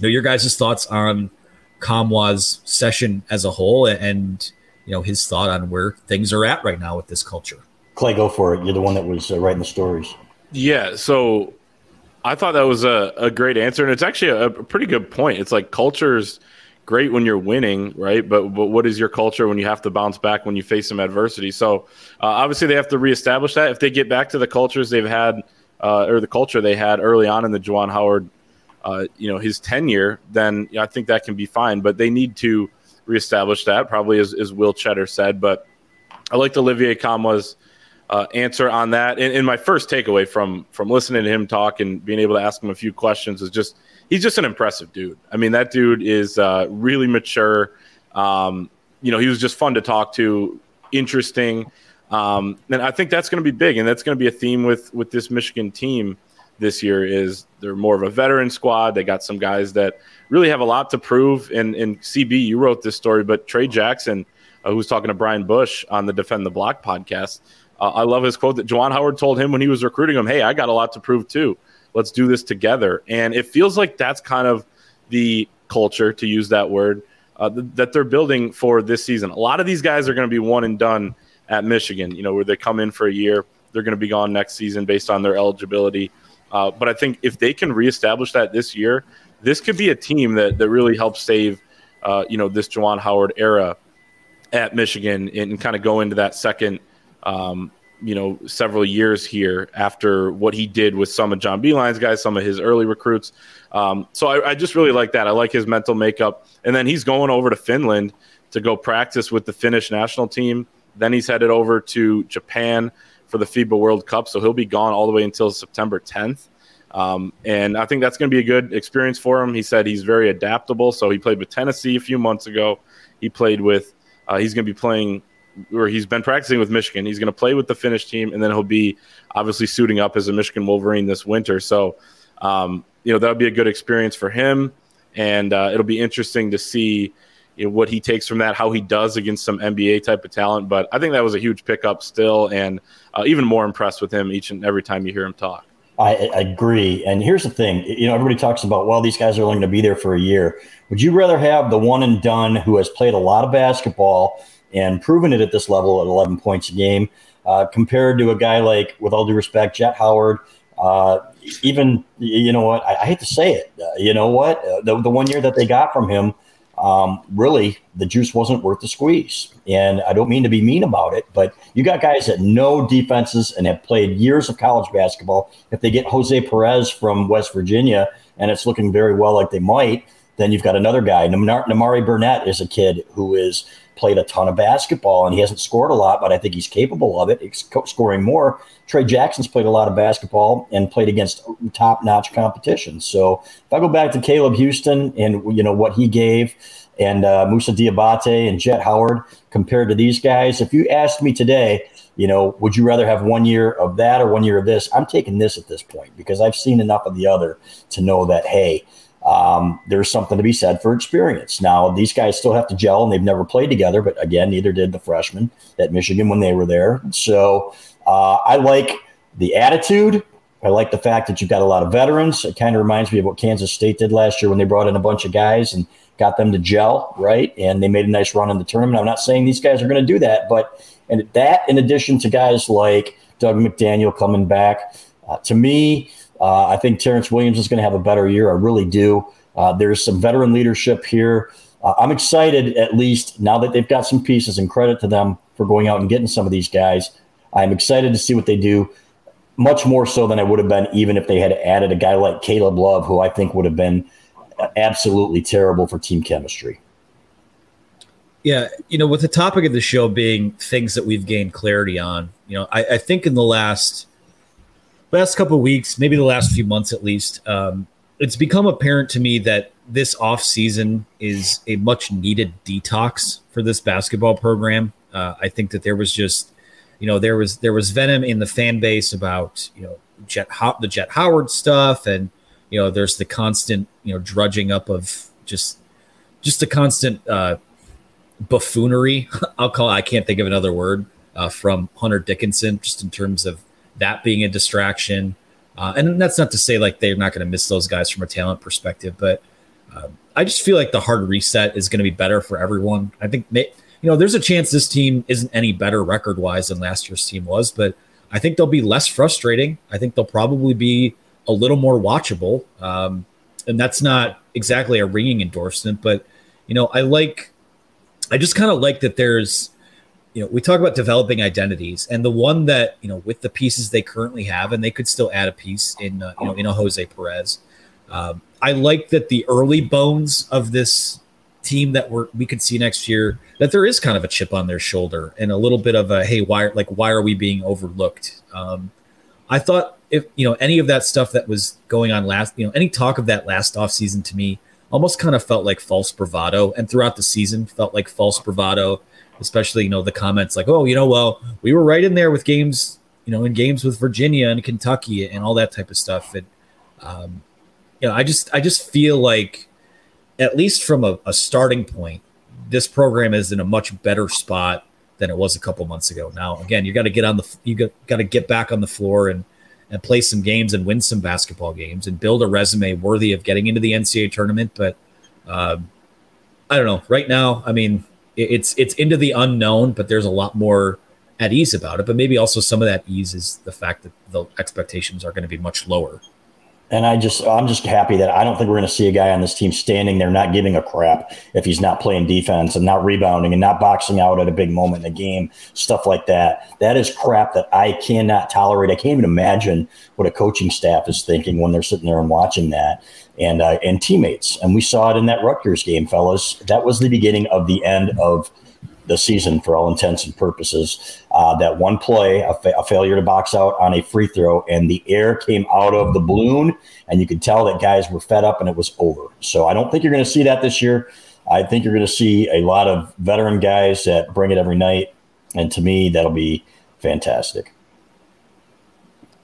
know your guys' thoughts on Nkamhoua's session as a whole and you know his thought on where things are at right now with this culture. Clay, go for it. You're the one that was uh, writing the stories. Yeah, so I thought that was a, a great answer, and it's actually a, a pretty good point. It's like culture's great when you're winning, right? But but what is your culture when you have to bounce back when you face some adversity? So uh, obviously they have to reestablish that. If they get back to the cultures they've had uh, or the culture they had early on in the Juwan Howard, uh, you know, his tenure, then I think that can be fine. But they need to reestablish that, probably as, as Will Tschetter said. But I liked Olivier Nkamhoua's uh, answer on that. And, and, my first takeaway from from listening to him talk and being able to ask him a few questions is just he's just an impressive dude. I mean, that dude is uh, really mature. Um, you know, he was just fun to talk to, interesting. Um, and I think that's going to be big, and that's going to be a theme with with this Michigan team this year. Is they're more of a veteran squad. They got some guys that really have a lot to prove. And, and CB, you wrote this story, but Trey Jackson, uh, who was talking to Brian Bush on the Defend the Block podcast, uh, I love his quote that Juwan Howard told him when he was recruiting him, "Hey, I got a lot to prove too. Let's do this together." And it feels like that's kind of the culture, to use that word, uh, th- that they're building for this season. A lot of these guys are going to be one and done at Michigan. You know, where they come in for a year, they're going to be gone next season based on their eligibility. Uh, but I think if they can reestablish that this year, this could be a team that that really helps save, uh, you know, this Juwan Howard era at Michigan and kind of go into that second, um, you know, several years here after what he did with some of John Beilein's guys, some of his early recruits. Um, so I, I just really like that. I like his mental makeup. And then he's going over to Finland to go practice with the Finnish national team. Then he's headed over to Japan for the FIBA World Cup. So he'll be gone all the way until September 10th. Um, and I think that's going to be a good experience for him. He said he's very adaptable. So he played with Tennessee a few months ago. He played with, uh, he's going to be playing, or he's been practicing with Michigan. He's going to play with the Finnish team, and then he'll be obviously suiting up as a Michigan Wolverine this winter. So, um, you know, that'll be a good experience for him. And uh, it'll be interesting to see you know, what he takes from that, how he does against some NBA type of talent. But I think that was a huge pickup still, and uh, even more impressed with him each and every time you hear him talk. I, agree. And here's the thing you know, everybody talks about, well, these guys are only going to be there for a year. Would you rather have the one and done who has played a lot of basketball and proven it at this level at 11 points a game uh, compared to a guy like, with all due respect, Jet Howard? Uh, even, you know what, I, I hate to say it. Uh, you know what? Uh, the, the one year that they got from him, um, really the juice wasn't worth the squeeze. And I don't mean to be mean about it, but you got guys that know defenses and have played years of college basketball. If they get Jose Perez from West Virginia and it's looking very well like they might, then you've got another guy. Nimari Burnett is a kid who is played a ton of basketball and he hasn't scored a lot, but I think he's capable of it, he's scoring more. Trey Jackson's played a lot of basketball and played against top-notch competition. So if I go back to Caleb Houstan and you know what he gave, and uh, Moussa Diabate and Jet Howard compared to these guys, if you asked me today, you know, would you rather have one year of that or one year of this? I'm taking this at this point because I've seen enough of the other to know that hey um, there's something to be said for experience. Now, these guys still have to gel and they've never played together, but again, neither did the freshmen at Michigan when they were there. So uh, I like the attitude. I like the fact that you've got a lot of veterans. It kind of reminds me of what Kansas State did last year when they brought in a bunch of guys and got them to gel, right? And they made a nice run in the tournament. I'm not saying these guys are going to do that, but and that in addition to guys like Dug McDaniel coming back, uh, to me, uh, I think Terrance Williams is going to have a better year. I really do. Uh, there's some veteran leadership here. Uh, I'm excited, at least now that they've got some pieces, and credit to them for going out and getting some of these guys. I'm excited to see what they do, much more so than I would have been even if they had added a guy like Caleb Love, who I think would have been absolutely terrible for team chemistry. Yeah, you know, with the topic of the show being things that we've gained clarity on, you know, I, I think in the last last couple weeks, maybe the last few months at least, um, it's become apparent to me that this off season is a much needed detox for this basketball program. Uh, I think that there was just, you know, there was there was venom in the fan base about you know Jett Ho- the Jett Howard stuff, and you know, there's the constant you know drudging up of just just the constant uh, buffoonery. I'll call. It, I can't think of another word uh, from Hunter Dickinson, just in terms of that being a distraction. Uh, and that's not to say like they're not going to miss those guys from a talent perspective, but um, I just feel like the hard reset is going to be better for everyone. I think you know there's a chance this team isn't any better record wise than last year's team was, but I think they'll be less frustrating. I think they'll probably be a little more watchable, um, and that's not exactly a ringing endorsement, but you know I like I just kind of like that there's you know, we talk about developing identities, and the one that you know, with the pieces they currently have, and they could still add a piece in, uh, you know, in a Jose Perez. Um, I like that the early bones of this team that we're we could see next year that there is kind of a chip on their shoulder and a little bit of a hey, why like why are we being overlooked? Um, I thought if you know any of that stuff that was going on last, you know, any talk of that last off season to me almost kind of felt like false bravado, and throughout the season felt like false bravado especially you know the comments like oh you know well we were right in there with games you know in games with virginia and kentucky and all that type of stuff. And um, you know i just i just feel like at least from a, a starting point this program is in a much better spot than it was a couple months ago. Now again you got to get on the you got, got to get back on the floor and and play some games and win some basketball games and build a resume worthy of getting into the ncaa tournament. But um, i don't know. Right now i mean it's it's into the unknown, but there's a lot more at ease about it. But maybe also some of that ease is the fact that the expectations are going to be much lower. And I just, I'm just happy that I don't think we're going to see a guy on this team standing there not giving a crap if he's not playing defense and not rebounding and not boxing out at a big moment in the game, stuff like that. That is crap that I cannot tolerate. I can't even imagine what a coaching staff is thinking when they're sitting there and watching that and uh, and teammates. And we saw it in that Rutgers game, fellas. That was the beginning of the end of the season for all intents and purposes. Uh, that one play, a, fa- a, failure to box out on a free throw, and the air came out of the balloon, and you could tell that guys were fed up and it was over. So I don't think you're going to see that this year. I think you're going to see a lot of veteran guys that bring it every night. And to me, that'll be fantastic.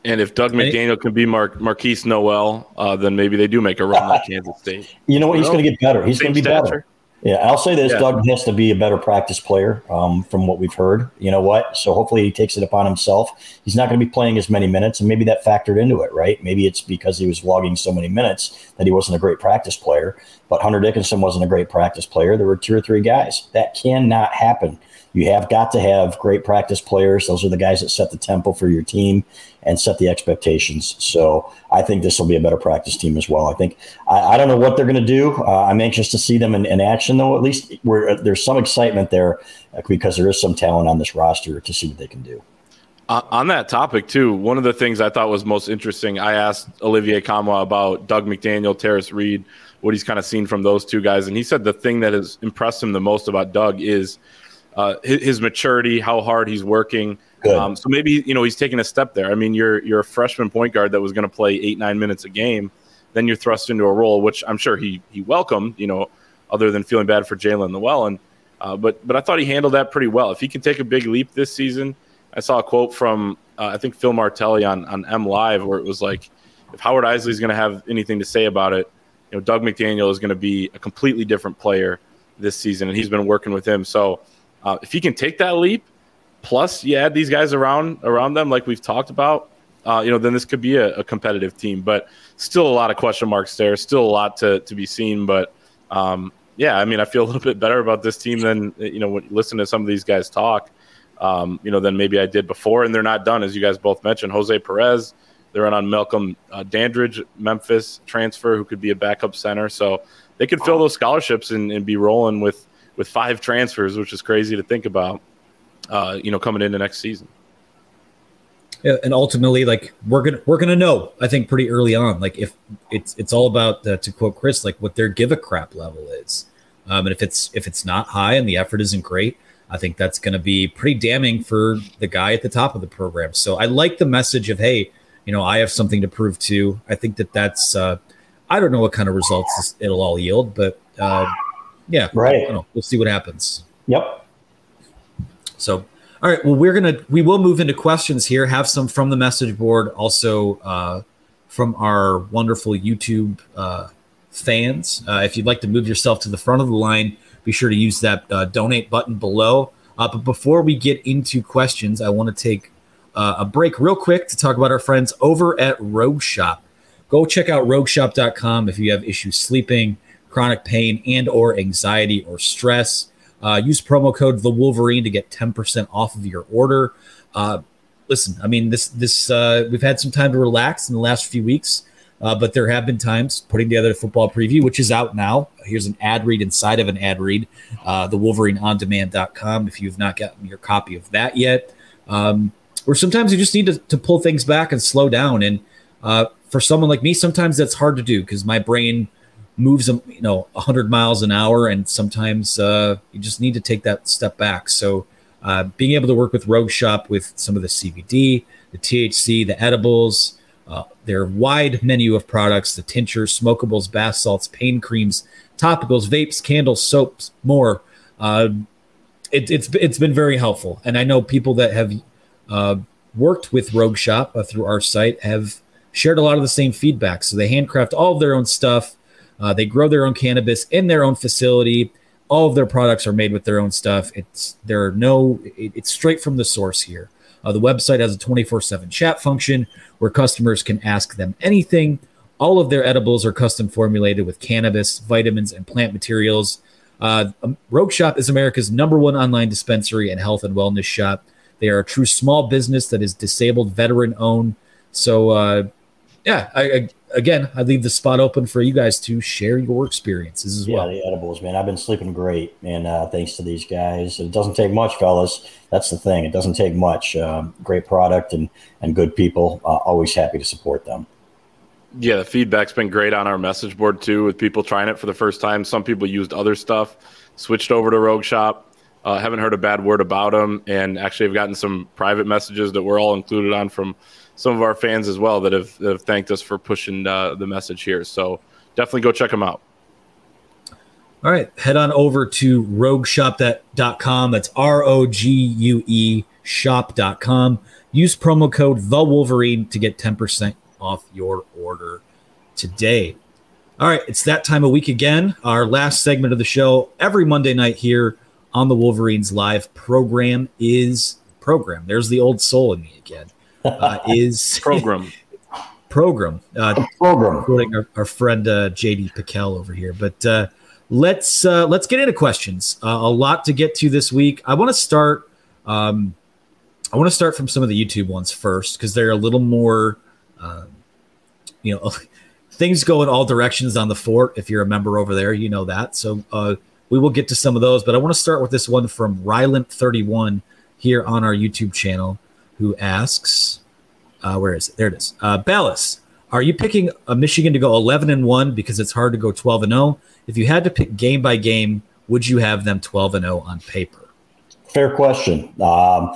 And if Dug McDaniel can be Mar- Markquis Nowell, uh, then maybe they do make a run like Kansas State. You know what? He's going to get better. He's going to be stature. better. Yeah, I'll say this: yeah. Dug has to be a better practice player, um, from what we've heard. You know what? So hopefully he takes it upon himself. He's not going to be playing as many minutes, and maybe that factored into it, right? Maybe it's because he was logging so many minutes that he wasn't a great practice player. But Hunter Dickinson wasn't a great practice player. There were two or three guys that cannot happen. You have got to have great practice players. Those are the guys that set the tempo for your team and set the expectations. So I think this will be a better practice team as well. I think I, I don't know what they're going to do. Uh, I'm anxious to see them in, in action, though. At least where there's some excitement there uh, because there is some talent on this roster to see what they can do. Uh, on that topic too, one of the things I thought was most interesting, I asked Olivier Nkamhoua about Dug McDaniel, Tarris Reed, what he's kind of seen from those two guys, and he said the thing that has impressed him the most about Dug is uh, his, his, maturity, how hard he's working. Um, so maybe you know he's taking a step there. I mean, you're you're a freshman point guard that was going to play eight nine minutes a game, then you're thrust into a role which I'm sure he he welcomed. You know, other than feeling bad for Jaelin Llewellyn, uh, but but I thought he handled that pretty well. If he can take a big leap this season, I saw a quote from uh, I think Phil Martelli on on M Live where it was like, if Howard Eisley is going to have anything to say about it, you know, Dug McDaniel is going to be a completely different player this season, and he's been working with him. So uh, if he can take that leap, plus you add these guys around around them, like we've talked about, uh, you know, then this could be a, a, competitive team. But still a lot of question marks there. Still a lot to to be seen. But um, yeah, I mean, I feel a little bit better about this team than you know when you listen to some of these guys talk. Um, you know, than maybe I did before, and they're not done, as you guys both mentioned. Jose Perez, they're in on Malcolm uh, Dandridge, Memphis transfer, who could be a backup center. So they could fill those scholarships and, and be rolling with with five transfers, which is crazy to think about. Uh, you know, coming into next season. Yeah, and ultimately, like we're gonna we're gonna know. I think pretty early on, like if it's it's all about uh, to quote Chris, like what their give a crap level is, um, and if it's if it's not high and the effort isn't great, I think that's going to be pretty damning for the guy at the top of the program. So I like the message of hey, you know, I have something to prove too. I think that that's uh, I don't know what kind of results it'll all yield, but uh, yeah, right. We'll see what happens. Yep. So, all right. Well, we're gonna we will move into questions here. Have some from the message board, also uh, from our wonderful YouTube uh, fans. Uh, if you'd like to move yourself to the front of the line, be sure to use that uh, donate button below. Uh, but before we get into questions, I want to take uh, a break real quick to talk about our friends over at Rogue Shop. Go check out rogueshop.com if you have issues sleeping, chronic pain, and or anxiety or stress. Uh, use promo code the Wolverine to get 10% off of your order. Uh, listen, I mean, this this uh, we've had some time to relax in the last few weeks, uh, but there have been times putting together a football preview, which is out now. Here's an ad read inside of an ad read, uh, the WolverineOnDemand.com. If you've not gotten your copy of that yet, um, or sometimes you just need to, to pull things back and slow down. And uh, for someone like me, sometimes that's hard to do because my brain moves them, you know 100 miles an hour and sometimes uh, you just need to take that step back. So uh, being able to work with rogue shop with some of the cbd the thc the edibles uh, their wide menu of products the tinctures smokables bath salts pain creams topicals vapes candles soaps more uh, it, it's it's been very helpful. And i know people that have uh, worked with rogue shop uh, through our site have shared a lot of the same feedback. So they handcraft all of their own stuff uh, they grow their own cannabis in their own facility. All of their products are made with their own stuff. It's there are no. It, it's straight from the source here. Uh, the website has a 24/7 chat function where customers can ask them anything. All of their edibles are custom formulated with cannabis, vitamins, and plant materials. Uh, um, Rogue Shop is America's number one online dispensary and health and wellness shop. They are a true small business that is disabled, veteran owned. So, uh, yeah, I, I again, I leave the spot open for you guys to share your experiences as yeah, well. Yeah, the edibles, man. I've been sleeping great, and uh, thanks to these guys. It doesn't take much, fellas. That's the thing. It doesn't take much. Um, great product and and good people. Uh, always happy to support them. Yeah, the feedback's been great on our message board too, with people trying it for the first time. Some people used other stuff, switched over to Rogue Shop. Uh, haven't heard a bad word about them, and actually have gotten some private messages that we're all included on from some of our fans as well that have, that have thanked us for pushing uh, the message here. So definitely go check them out. All right, head on over to rogueshop.com. That's R O G U E shop.com. Use promo code The Wolverine to get 10% off your order today. All right, it's that time of week again. Our last segment of the show every Monday night here on the Wolverines live program is program. There's the old soul in me again uh, is program. program. Uh, program. Quoting our, our friend uh, JD PicKell over here, but uh, let's uh, let's get into questions. Uh, a lot to get to this week. I want to start. Um, I want to start from some of the YouTube ones first because they're a little more, uh, you know, things go in all directions on the fort. If you're a member over there, you know that. So uh, we will get to some of those, but I want to start with this one from Ryland31 here on our YouTube channel who asks, uh, where is it? There it is. Uh, Balas, are you picking a Michigan to go 11 and 1 because it's hard to go 12 and 0? If you had to pick game by game, would you have them 12 and 0 on paper? Fair question. Um,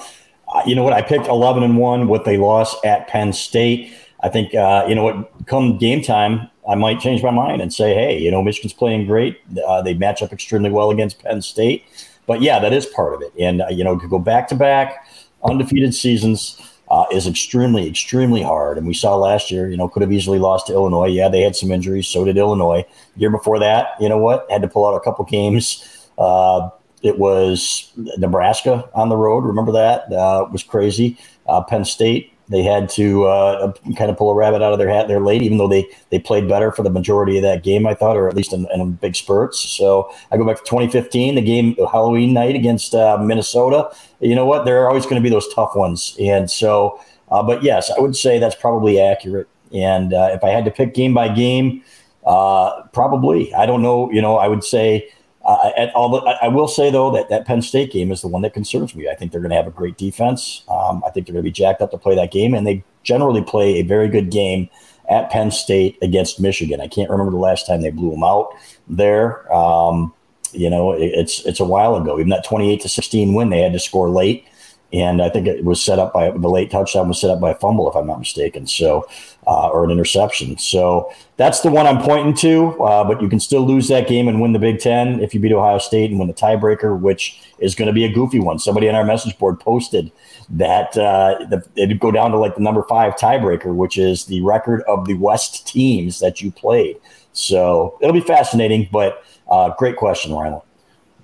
you know what? I picked 11 and 1 with a loss at Penn State. I think, uh, you know what, come game time, I might change my mind and say, hey, you know, Michigan's playing great. Uh, they match up extremely well against Penn State. But yeah, that is part of it. And, uh, you know, to go back to back, undefeated seasons uh, is extremely, extremely hard. And we saw last year, you know, could have easily lost to Illinois. Yeah, they had some injuries. So did Illinois. Year before that, you know what? Had to pull out a couple games. Uh, it was Nebraska on the road. Remember that? Uh, was crazy. Uh, Penn State They had to uh, kind of pull a rabbit out of their hat there late, even though they they played better for the majority of that game, I thought, or at least in, in big spurts. So I go back to 2015, the game Halloween night against uh, Minnesota. You know what? There are always going to be those tough ones, and so. Uh, but yes, I would say that's probably accurate. And uh, if I had to pick game by game, uh, probably I don't know. You know, I would say uh, at the, I will say though that that Penn State game is the one that concerns me. I think they're going to have a great defense. Um, I think they're going to be jacked up to play that game, and they generally play a very good game at Penn State against Michigan. I can't remember the last time they blew them out there. Um, you know, it, it's it's a while ago. Even that twenty-eight to sixteen win, they had to score late and I think it was set up by the late touchdown was set up by a fumble, if I'm not mistaken. So, uh, or an interception. So that's the one I'm pointing to. Uh, but you can still lose that game and win the Big Ten if you beat Ohio State and win the tiebreaker, which is going to be a goofy one. Somebody on our message board posted that uh, the, it'd go down to like the number five tiebreaker, which is the record of the West teams that you played. So it'll be fascinating. But uh, great question, Ryan.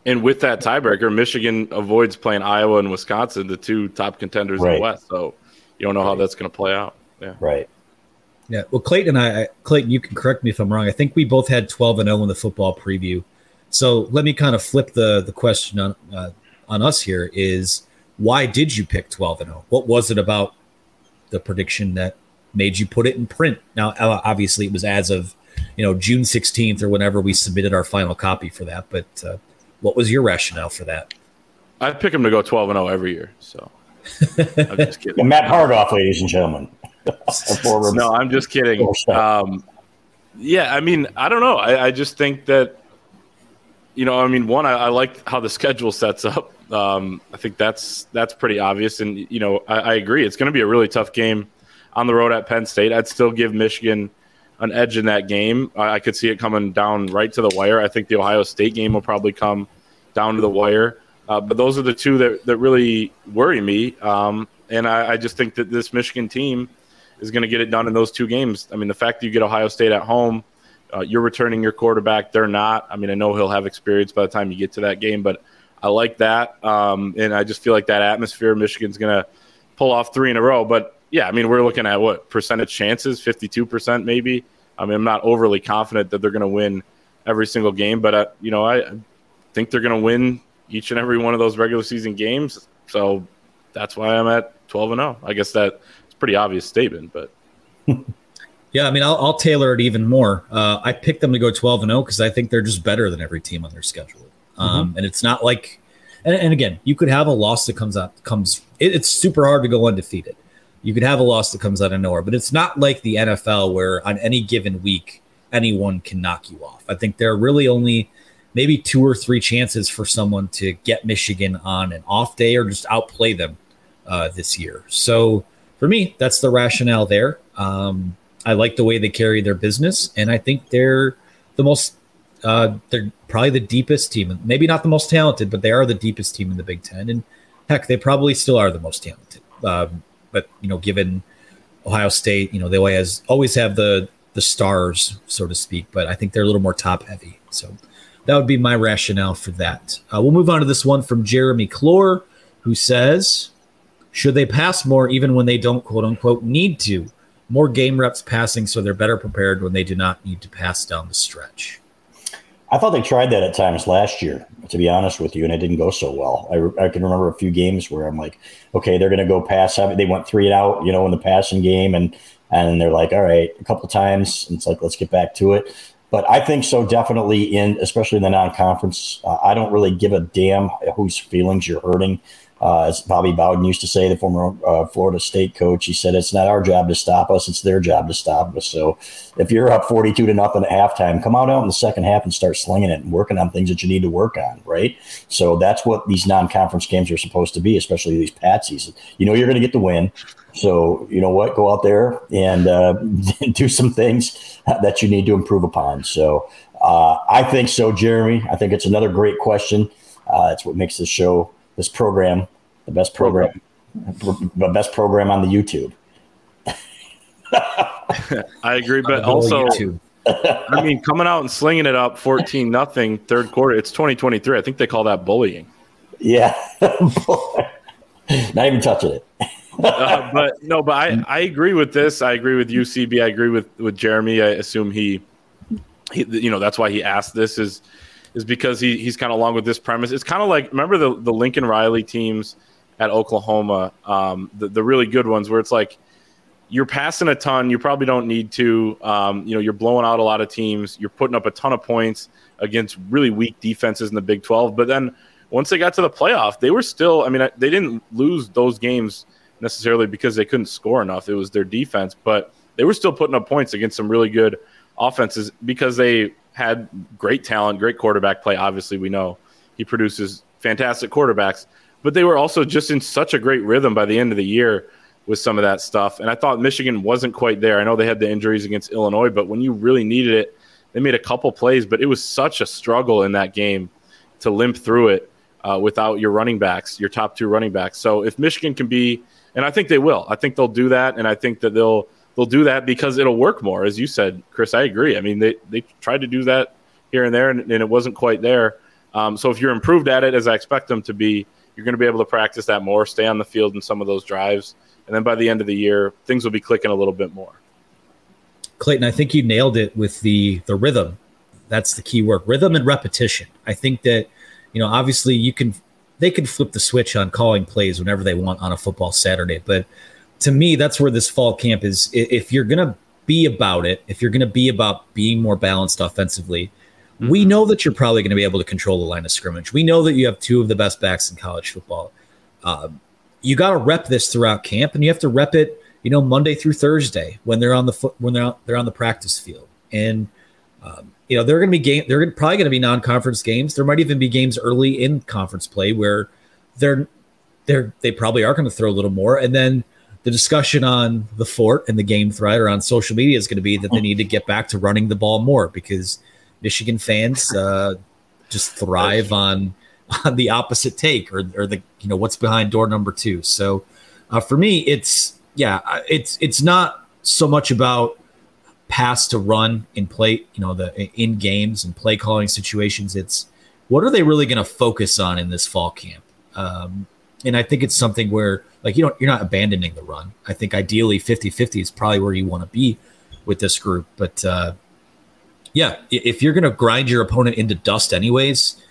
And with that tiebreaker, Michigan avoids playing Iowa and Wisconsin, the two top contenders right. in the West. So you don't know right. how that's going to play out. Yeah. Right. Yeah. Well, Clayton and I, Clayton, you can correct me if I'm wrong. I think we both had 12 and 0 in the football preview. So let me kind of flip the the question on uh, on us here is why did you pick 12 and 0? What was it about the prediction that made you put it in print? Now, uh, obviously, it was as of you know June 16th or whenever we submitted our final copy for that, but uh, what was your rationale for that? I pick him to go 12 and 0 every year. So I'm just kidding. Matt Hardoff, ladies and gentlemen. no, I'm just kidding. Um, yeah, I mean, I don't know. I, I, just think that, you know, I mean, one, I, I like how the schedule sets up. Um, I think that's that's pretty obvious, and you know, I, I agree. It's going to be a really tough game on the road at Penn State. I'd still give Michigan an edge in that game. I, I could see it coming down right to the wire. I think the Ohio State game will probably come down to the wire. Uh, but those are the two that, that really worry me. Um, and I, I, just think that this Michigan team is going to get it done in those two games. I mean, the fact that you get Ohio State at home, uh, you're returning your quarterback. They're not. I mean, I know he'll have experience by the time you get to that game, but I like that. Um, and I just feel like that atmosphere, Michigan's going to pull off three in a row. But yeah, I mean, we're looking at what percentage chances, 52% maybe. I mean, I'm not overly confident that they're going to win every single game, but, uh, you know, I think they're going to win each and every one of those regular season games. So that's why I'm at 12 and 0. I guess that's a pretty obvious statement, but. yeah, I mean, I'll, I'll, tailor it even more. Uh, I picked them to go 12 and 0 because I think they're just better than every team on their schedule. Um, mm-hmm. And it's not like, and, and, again, you could have a loss that comes out, comes, it, it's super hard to go undefeated you could have a loss that comes out of nowhere, but it's not like the NFL where on any given week anyone can knock you off. I think there are really only maybe two or three chances for someone to get Michigan on an off day or just outplay them uh, this year. So for me, that's the rationale there. Um, I like the way they carry their business, and I think they're the most. Uh, they're probably the deepest team, maybe not the most talented, but they are the deepest team in the Big Ten, and heck, they probably still are the most talented. Um, but you know, given Ohio State, you know, they always always have the the stars, so to speak. But I think they're a little more top heavy. So that would be my rationale for that. Uh, we'll move on to this one from Jeremy Clore, who says, "Should they pass more even when they don't quote unquote need to? More game reps passing so they're better prepared when they do not need to pass down the stretch." I thought they tried that at times last year, to be honest with you, and it didn't go so well. I, I can remember a few games where I'm like, okay, they're going to go pass. They went three and out, you know, in the passing game, and and they're like, all right, a couple times. it's like, let's get back to it. But I think so definitely in, especially in the non-conference. Uh, I don't really give a damn whose feelings you're hurting. Uh, as Bobby Bowden used to say, the former uh, Florida State coach, he said, "It's not our job to stop us; it's their job to stop us." So, if you're up forty-two to nothing at halftime, come out out in the second half and start slinging it and working on things that you need to work on, right? So that's what these non-conference games are supposed to be, especially these patsies. You know, you're going to get the win. So you know what? Go out there and uh, do some things that you need to improve upon. So uh, I think so, Jeremy. I think it's another great question. Uh, it's what makes this show, this program, the best program, the best program on the YouTube. I agree, but also, I mean, coming out and slinging it up fourteen nothing third quarter. It's twenty twenty three. I think they call that bullying. Yeah, not even touching it. uh, but no, but I, I agree with this. I agree with UCB. I agree with with Jeremy. I assume he, he you know, that's why he asked this is is because he he's kind of along with this premise. It's kind of like remember the the Lincoln Riley teams at Oklahoma, um, the the really good ones where it's like you're passing a ton. You probably don't need to. Um, you know, you're blowing out a lot of teams. You're putting up a ton of points against really weak defenses in the Big 12. But then once they got to the playoff, they were still. I mean, they didn't lose those games necessarily because they couldn't score enough. It was their defense, but they were still putting up points against some really good offenses because they had great talent, great quarterback play. Obviously, we know he produces fantastic quarterbacks, but they were also just in such a great rhythm by the end of the year with some of that stuff. And I thought Michigan wasn't quite there. I know they had the injuries against Illinois, but when you really needed it, they made a couple plays, but it was such a struggle in that game to limp through it uh, without your running backs, your top two running backs. So if Michigan can be, and I think they will, I think they'll do that, and I think that they'll they'll do that because it'll work more, as you said, Chris. I agree. I mean, they they tried to do that here and there, and, and it wasn't quite there. Um, so if you're improved at it, as I expect them to be, you're going to be able to practice that more, stay on the field in some of those drives, and then by the end of the year, things will be clicking a little bit more. Clayton, I think you nailed it with the the rhythm. That's the key word: rhythm and repetition. I think that you know, obviously, you can they can flip the switch on calling plays whenever they want on a football Saturday, but to me, that's where this fall camp is. If you're gonna be about it, if you're gonna be about being more balanced offensively, mm-hmm. we know that you're probably going to be able to control the line of scrimmage. We know that you have two of the best backs in college football. Um, you got to rep this throughout camp, and you have to rep it, you know, Monday through Thursday when they're on the foot when they're they're on the practice field, and um, you know they're going to be game. They're probably going to be non-conference games. There might even be games early in conference play where they're they're they probably are going to throw a little more, and then the discussion on the fort and the game thread or on social media is going to be that they need to get back to running the ball more because Michigan fans uh, just thrive on on the opposite take or, or the you know what's behind door number two. So uh, for me, it's yeah, it's it's not so much about pass to run in play, you know, the in games and play calling situations. It's what are they really going to focus on in this fall camp? Um, and I think it's something where like you don't you're not abandoning the run. I think ideally 50-50 is probably where you want to be with this group. But uh, yeah, if you're going to grind your opponent into dust anyways,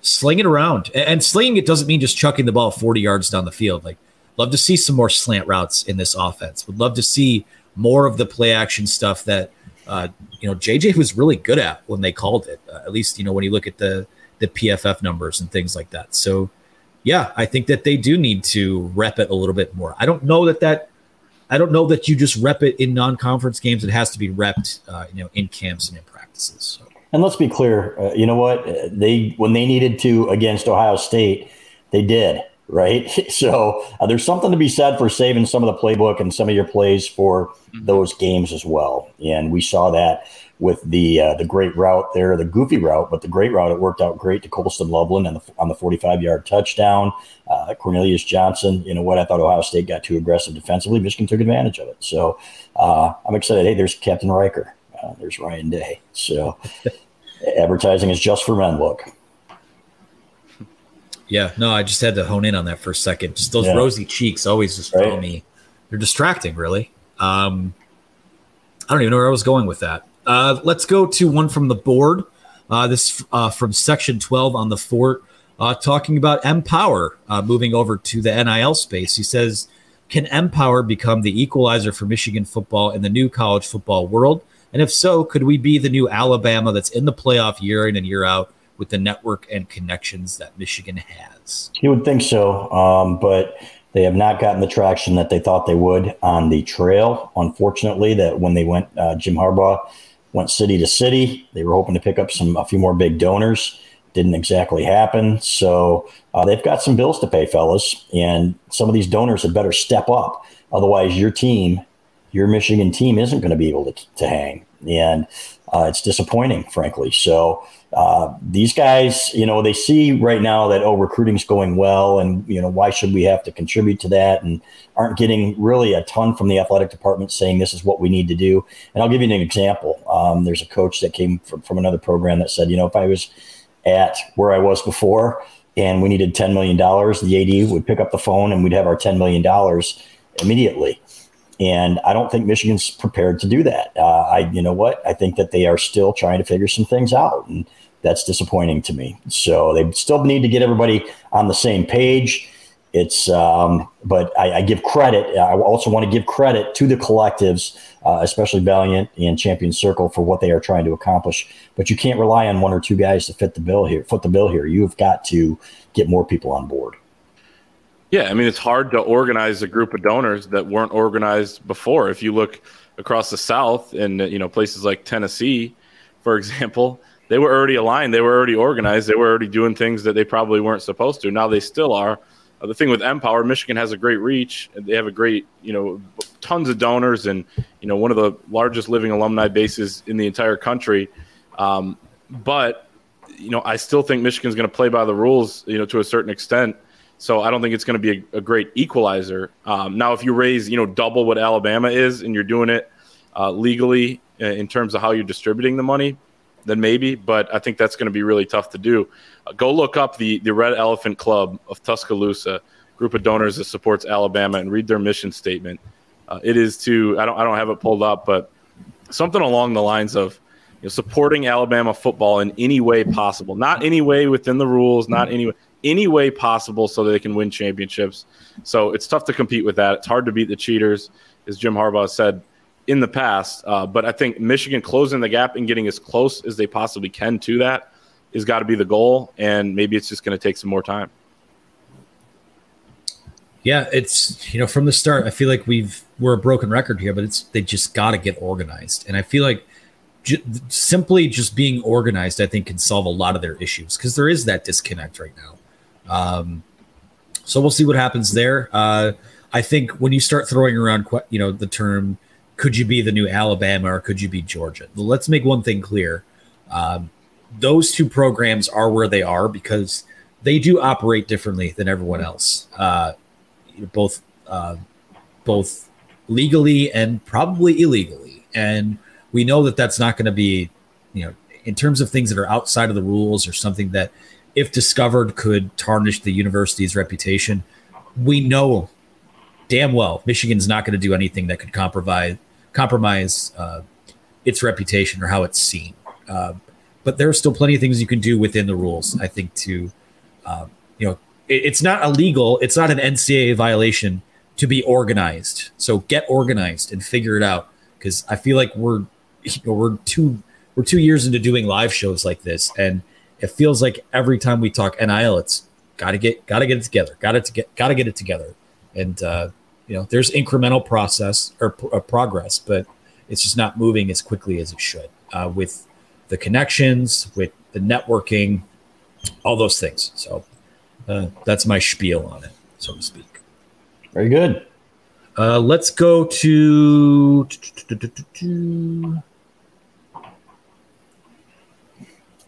sling it around. And slinging it doesn't mean just chucking the ball 40 yards down the field. Like, love to see some more slant routes in this offense. Would love to see more of the play action stuff that uh, you know JJ was really good at when they called it. Uh, at least you know when you look at the the PFF numbers and things like that. So yeah, I think that they do need to rep it a little bit more. I don't know that that I don't know that you just rep it in non-conference games. It has to be repped, uh, you know, in camps and in practices. So. And let's be clear, uh, you know what? They when they needed to against Ohio State, they did, right? So uh, there's something to be said for saving some of the playbook and some of your plays for mm-hmm. those games as well. And we saw that with the uh, the great route there, the goofy route, but the great route it worked out great to Colston Loveland and on the 45 yard touchdown. Uh, Cornelius Johnson, you know what? I thought Ohio State got too aggressive defensively. Michigan took advantage of it. So uh, I'm excited. Hey, there's Captain Riker. Uh, there's Ryan Day. So advertising is just for men. Look. Yeah, no, I just had to hone in on that for a second. Just those yeah. rosy cheeks always just right. me. They're distracting, really. Um, I don't even know where I was going with that. Uh, let's go to one from the board. Uh, this uh, from section 12 on the fort, uh, talking about Empower uh, moving over to the NIL space. He says, Can Empower become the equalizer for Michigan football in the new college football world? And if so, could we be the new Alabama that's in the playoff year in and year out with the network and connections that Michigan has? You would think so, um, but they have not gotten the traction that they thought they would on the trail. Unfortunately, that when they went, uh, Jim Harbaugh went city to city. They were hoping to pick up some a few more big donors. Didn't exactly happen. So uh, they've got some bills to pay, fellas, and some of these donors had better step up. Otherwise, your team your Michigan team isn't going to be able to, to hang. And uh, it's disappointing, frankly. So uh, these guys, you know, they see right now that, oh, recruiting's going well, and, you know, why should we have to contribute to that? And aren't getting really a ton from the athletic department saying this is what we need to do. And I'll give you an example. Um, there's a coach that came from, from another program that said, you know, if I was at where I was before and we needed $10 million, the AD would pick up the phone and we'd have our $10 million immediately. And I don't think Michigan's prepared to do that. Uh, I, you know what? I think that they are still trying to figure some things out, and that's disappointing to me. So they still need to get everybody on the same page. It's, um, but I, I, give credit. I also want to give credit to the collectives, uh, especially Valiant and Champion Circle, for what they are trying to accomplish. But you can't rely on one or two guys to fit the bill here. Foot the bill here. You've got to get more people on board. Yeah, I mean it's hard to organize a group of donors that weren't organized before. If you look across the South and you know places like Tennessee, for example, they were already aligned, they were already organized, they were already doing things that they probably weren't supposed to. Now they still are. Uh, the thing with Empower, Michigan has a great reach. They have a great, you know, tons of donors and you know one of the largest living alumni bases in the entire country. Um, but you know, I still think Michigan's going to play by the rules, you know, to a certain extent. So I don't think it's going to be a, a great equalizer. Um, now, if you raise, you know, double what Alabama is, and you're doing it uh, legally uh, in terms of how you're distributing the money, then maybe. But I think that's going to be really tough to do. Uh, go look up the the Red Elephant Club of Tuscaloosa, group of donors that supports Alabama, and read their mission statement. Uh, it is to I don't I don't have it pulled up, but something along the lines of you know, supporting Alabama football in any way possible, not any way within the rules, not any way any way possible so they can win championships. So it's tough to compete with that. It's hard to beat the cheaters, as Jim Harbaugh said in the past. Uh, but I think Michigan closing the gap and getting as close as they possibly can to that has got to be the goal. And maybe it's just going to take some more time. Yeah, it's you know from the start. I feel like we've we're a broken record here, but it's they just got to get organized, and I feel like j- simply just being organized, I think, can solve a lot of their issues because there is that disconnect right now. Um, so we'll see what happens there. Uh, I think when you start throwing around, you know, the term, could you be the new Alabama or could you be Georgia? Let's make one thing clear. Um, those two programs are where they are because they do operate differently than everyone else, uh, both uh, both legally and probably illegally. And we know that that's not going to be, you know, in terms of things that are outside of the rules or something that if discovered, could tarnish the university's reputation. We know damn well Michigan's not going to do anything that could compromise compromise uh, its reputation or how it's seen. Uh, but there are still plenty of things you can do within the rules. I think to uh, you know it, it's not illegal. It's not an NCAA violation to be organized. So get organized and figure it out because I feel like we're you know, we're two we're two years into doing live shows like this and it feels like every time we talk NIL, it's got to get got to get it together, got to get got to get it together, and uh, you know there's incremental process or uh, progress, but it's just not moving as quickly as it should uh, with the connections, with the networking, all those things. So uh, that's my spiel on it, so to speak. Very good. Uh, let's go to.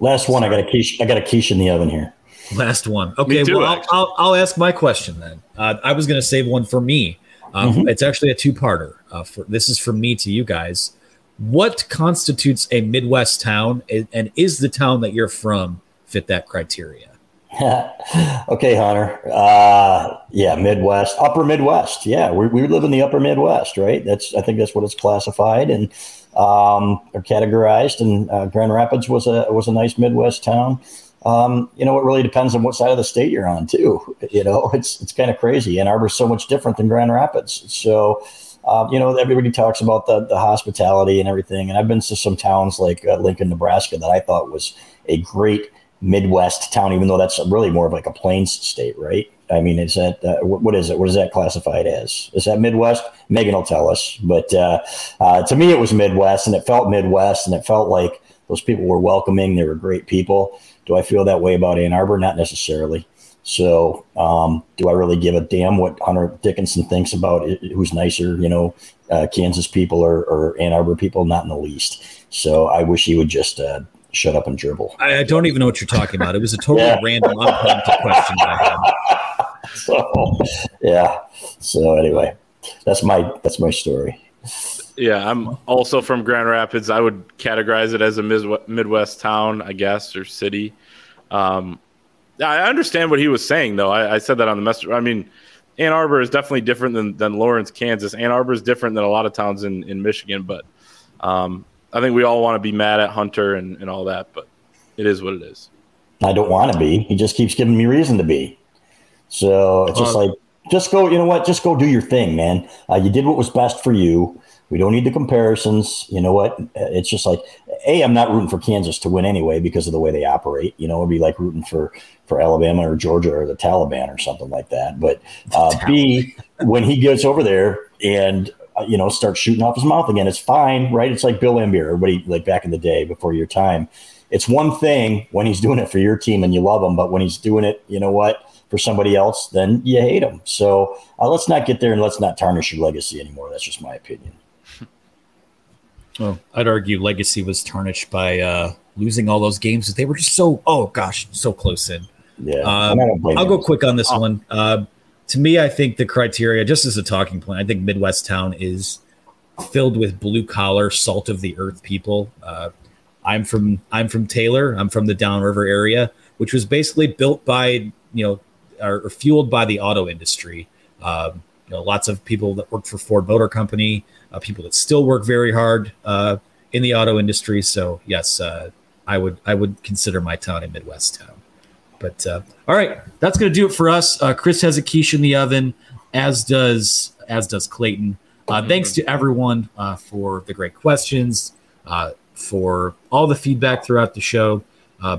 Last one. I got a quiche. I got a quiche in the oven here. Last one. Okay. Too, well, I'll, I'll, I'll, ask my question then. Uh, I was going to save one for me. Um, mm-hmm. It's actually a two-parter. Uh, for this is from me to you guys. What constitutes a Midwest town, and is the town that you're from fit that criteria? okay, Hunter. Uh, yeah, Midwest, Upper Midwest. Yeah, we, we live in the Upper Midwest, right? That's I think that's what it's classified, and um, are categorized. And uh, Grand Rapids was a was a nice Midwest town. Um, you know, it really depends on what side of the state you're on, too. You know, it's it's kind of crazy. Ann Arbor's so much different than Grand Rapids. So, uh, you know, everybody talks about the the hospitality and everything. And I've been to some towns like uh, Lincoln, Nebraska, that I thought was a great Midwest town, even though that's really more of like a plains state, right? I mean, is that uh, what is it? What is that classified as? Is that Midwest? Megan will tell us. But uh, uh, to me, it was Midwest, and it felt Midwest, and it felt like those people were welcoming. They were great people. Do I feel that way about Ann Arbor? Not necessarily. So, um, do I really give a damn what Hunter Dickinson thinks about it, who's nicer, you know, uh, Kansas people or, or, Ann Arbor people? Not in the least. So, I wish he would just uh, shut up and dribble. I, I, don't even know what you're talking about. It was a totally yeah. random, unprompted question that I had. so yeah. So anyway, that's my that's my story. Yeah, I'm also from Grand Rapids. I would categorize it as a Midwest town, I guess, or city. Um, I understand what he was saying, though. I, I said that on the message. I mean, Ann Arbor is definitely different than, than Lawrence, Kansas. Ann Arbor is different than a lot of towns in, in Michigan, but um, I think we all want to be mad at Hunter and, and all that, but it is what it is. I don't want to be. He just keeps giving me reason to be. So it's just uh, like, just go, you know what? Just go do your thing, man. Uh, you did what was best for you. We don't need the comparisons. You know what? It's just like, A, I'm not rooting for Kansas to win anyway because of the way they operate. You know, it'd be like rooting for, for Alabama or Georgia or the Taliban or something like that. But uh, B, when he gets over there and, uh, you know, starts shooting off his mouth again, it's fine, right? It's like Bill Laimbeer, everybody like back in the day before your time. It's one thing when he's doing it for your team and you love him, but when he's doing it, you know what? For somebody else, then you hate them. So uh, let's not get there and let's not tarnish your legacy anymore. That's just my opinion. Well, I'd argue legacy was tarnished by uh, losing all those games that they were just so oh gosh so close in. Yeah, um, I'll go quick on this oh. one. Uh, to me, I think the criteria, just as a talking point, I think Midwest town is filled with blue collar, salt of the earth people. Uh, I'm from I'm from Taylor. I'm from the Downriver area, which was basically built by you know or, or fueled by the auto industry. Um, you know, lots of people that work for Ford Motor Company, uh, people that still work very hard uh, in the auto industry. So yes, uh, I would I would consider my town a Midwest town. But uh, all right, that's going to do it for us. Uh, Chris has a quiche in the oven, as does as does Clayton. Uh, thanks to everyone for the great questions, for all the feedback throughout the show.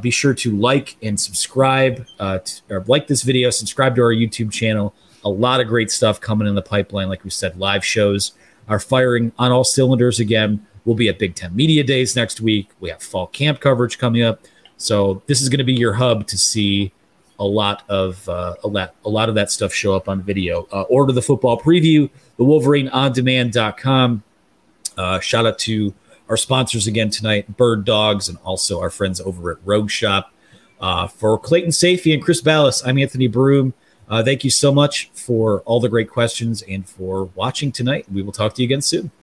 Be sure to like and subscribe, to, or like this video, subscribe to our YouTube channel. A lot of great stuff coming in the pipeline. Like we said, live shows are firing on all cylinders again. We'll be at Big Ten Media Days next week. We have fall camp coverage coming up. So this is going to be your hub to see a lot of uh, a lot a lot of that stuff show up on video. Uh, order the football preview, the WolverineOnDemand.com. Uh, shout out to our sponsors again tonight, Bird Dogs, and also our friends over at Rogue Shop. Uh, for Clayton Sayfie and Chris Balas, I'm Anthony Broome. Uh, thank you so much for all the great questions and for watching tonight. We will talk to you again soon.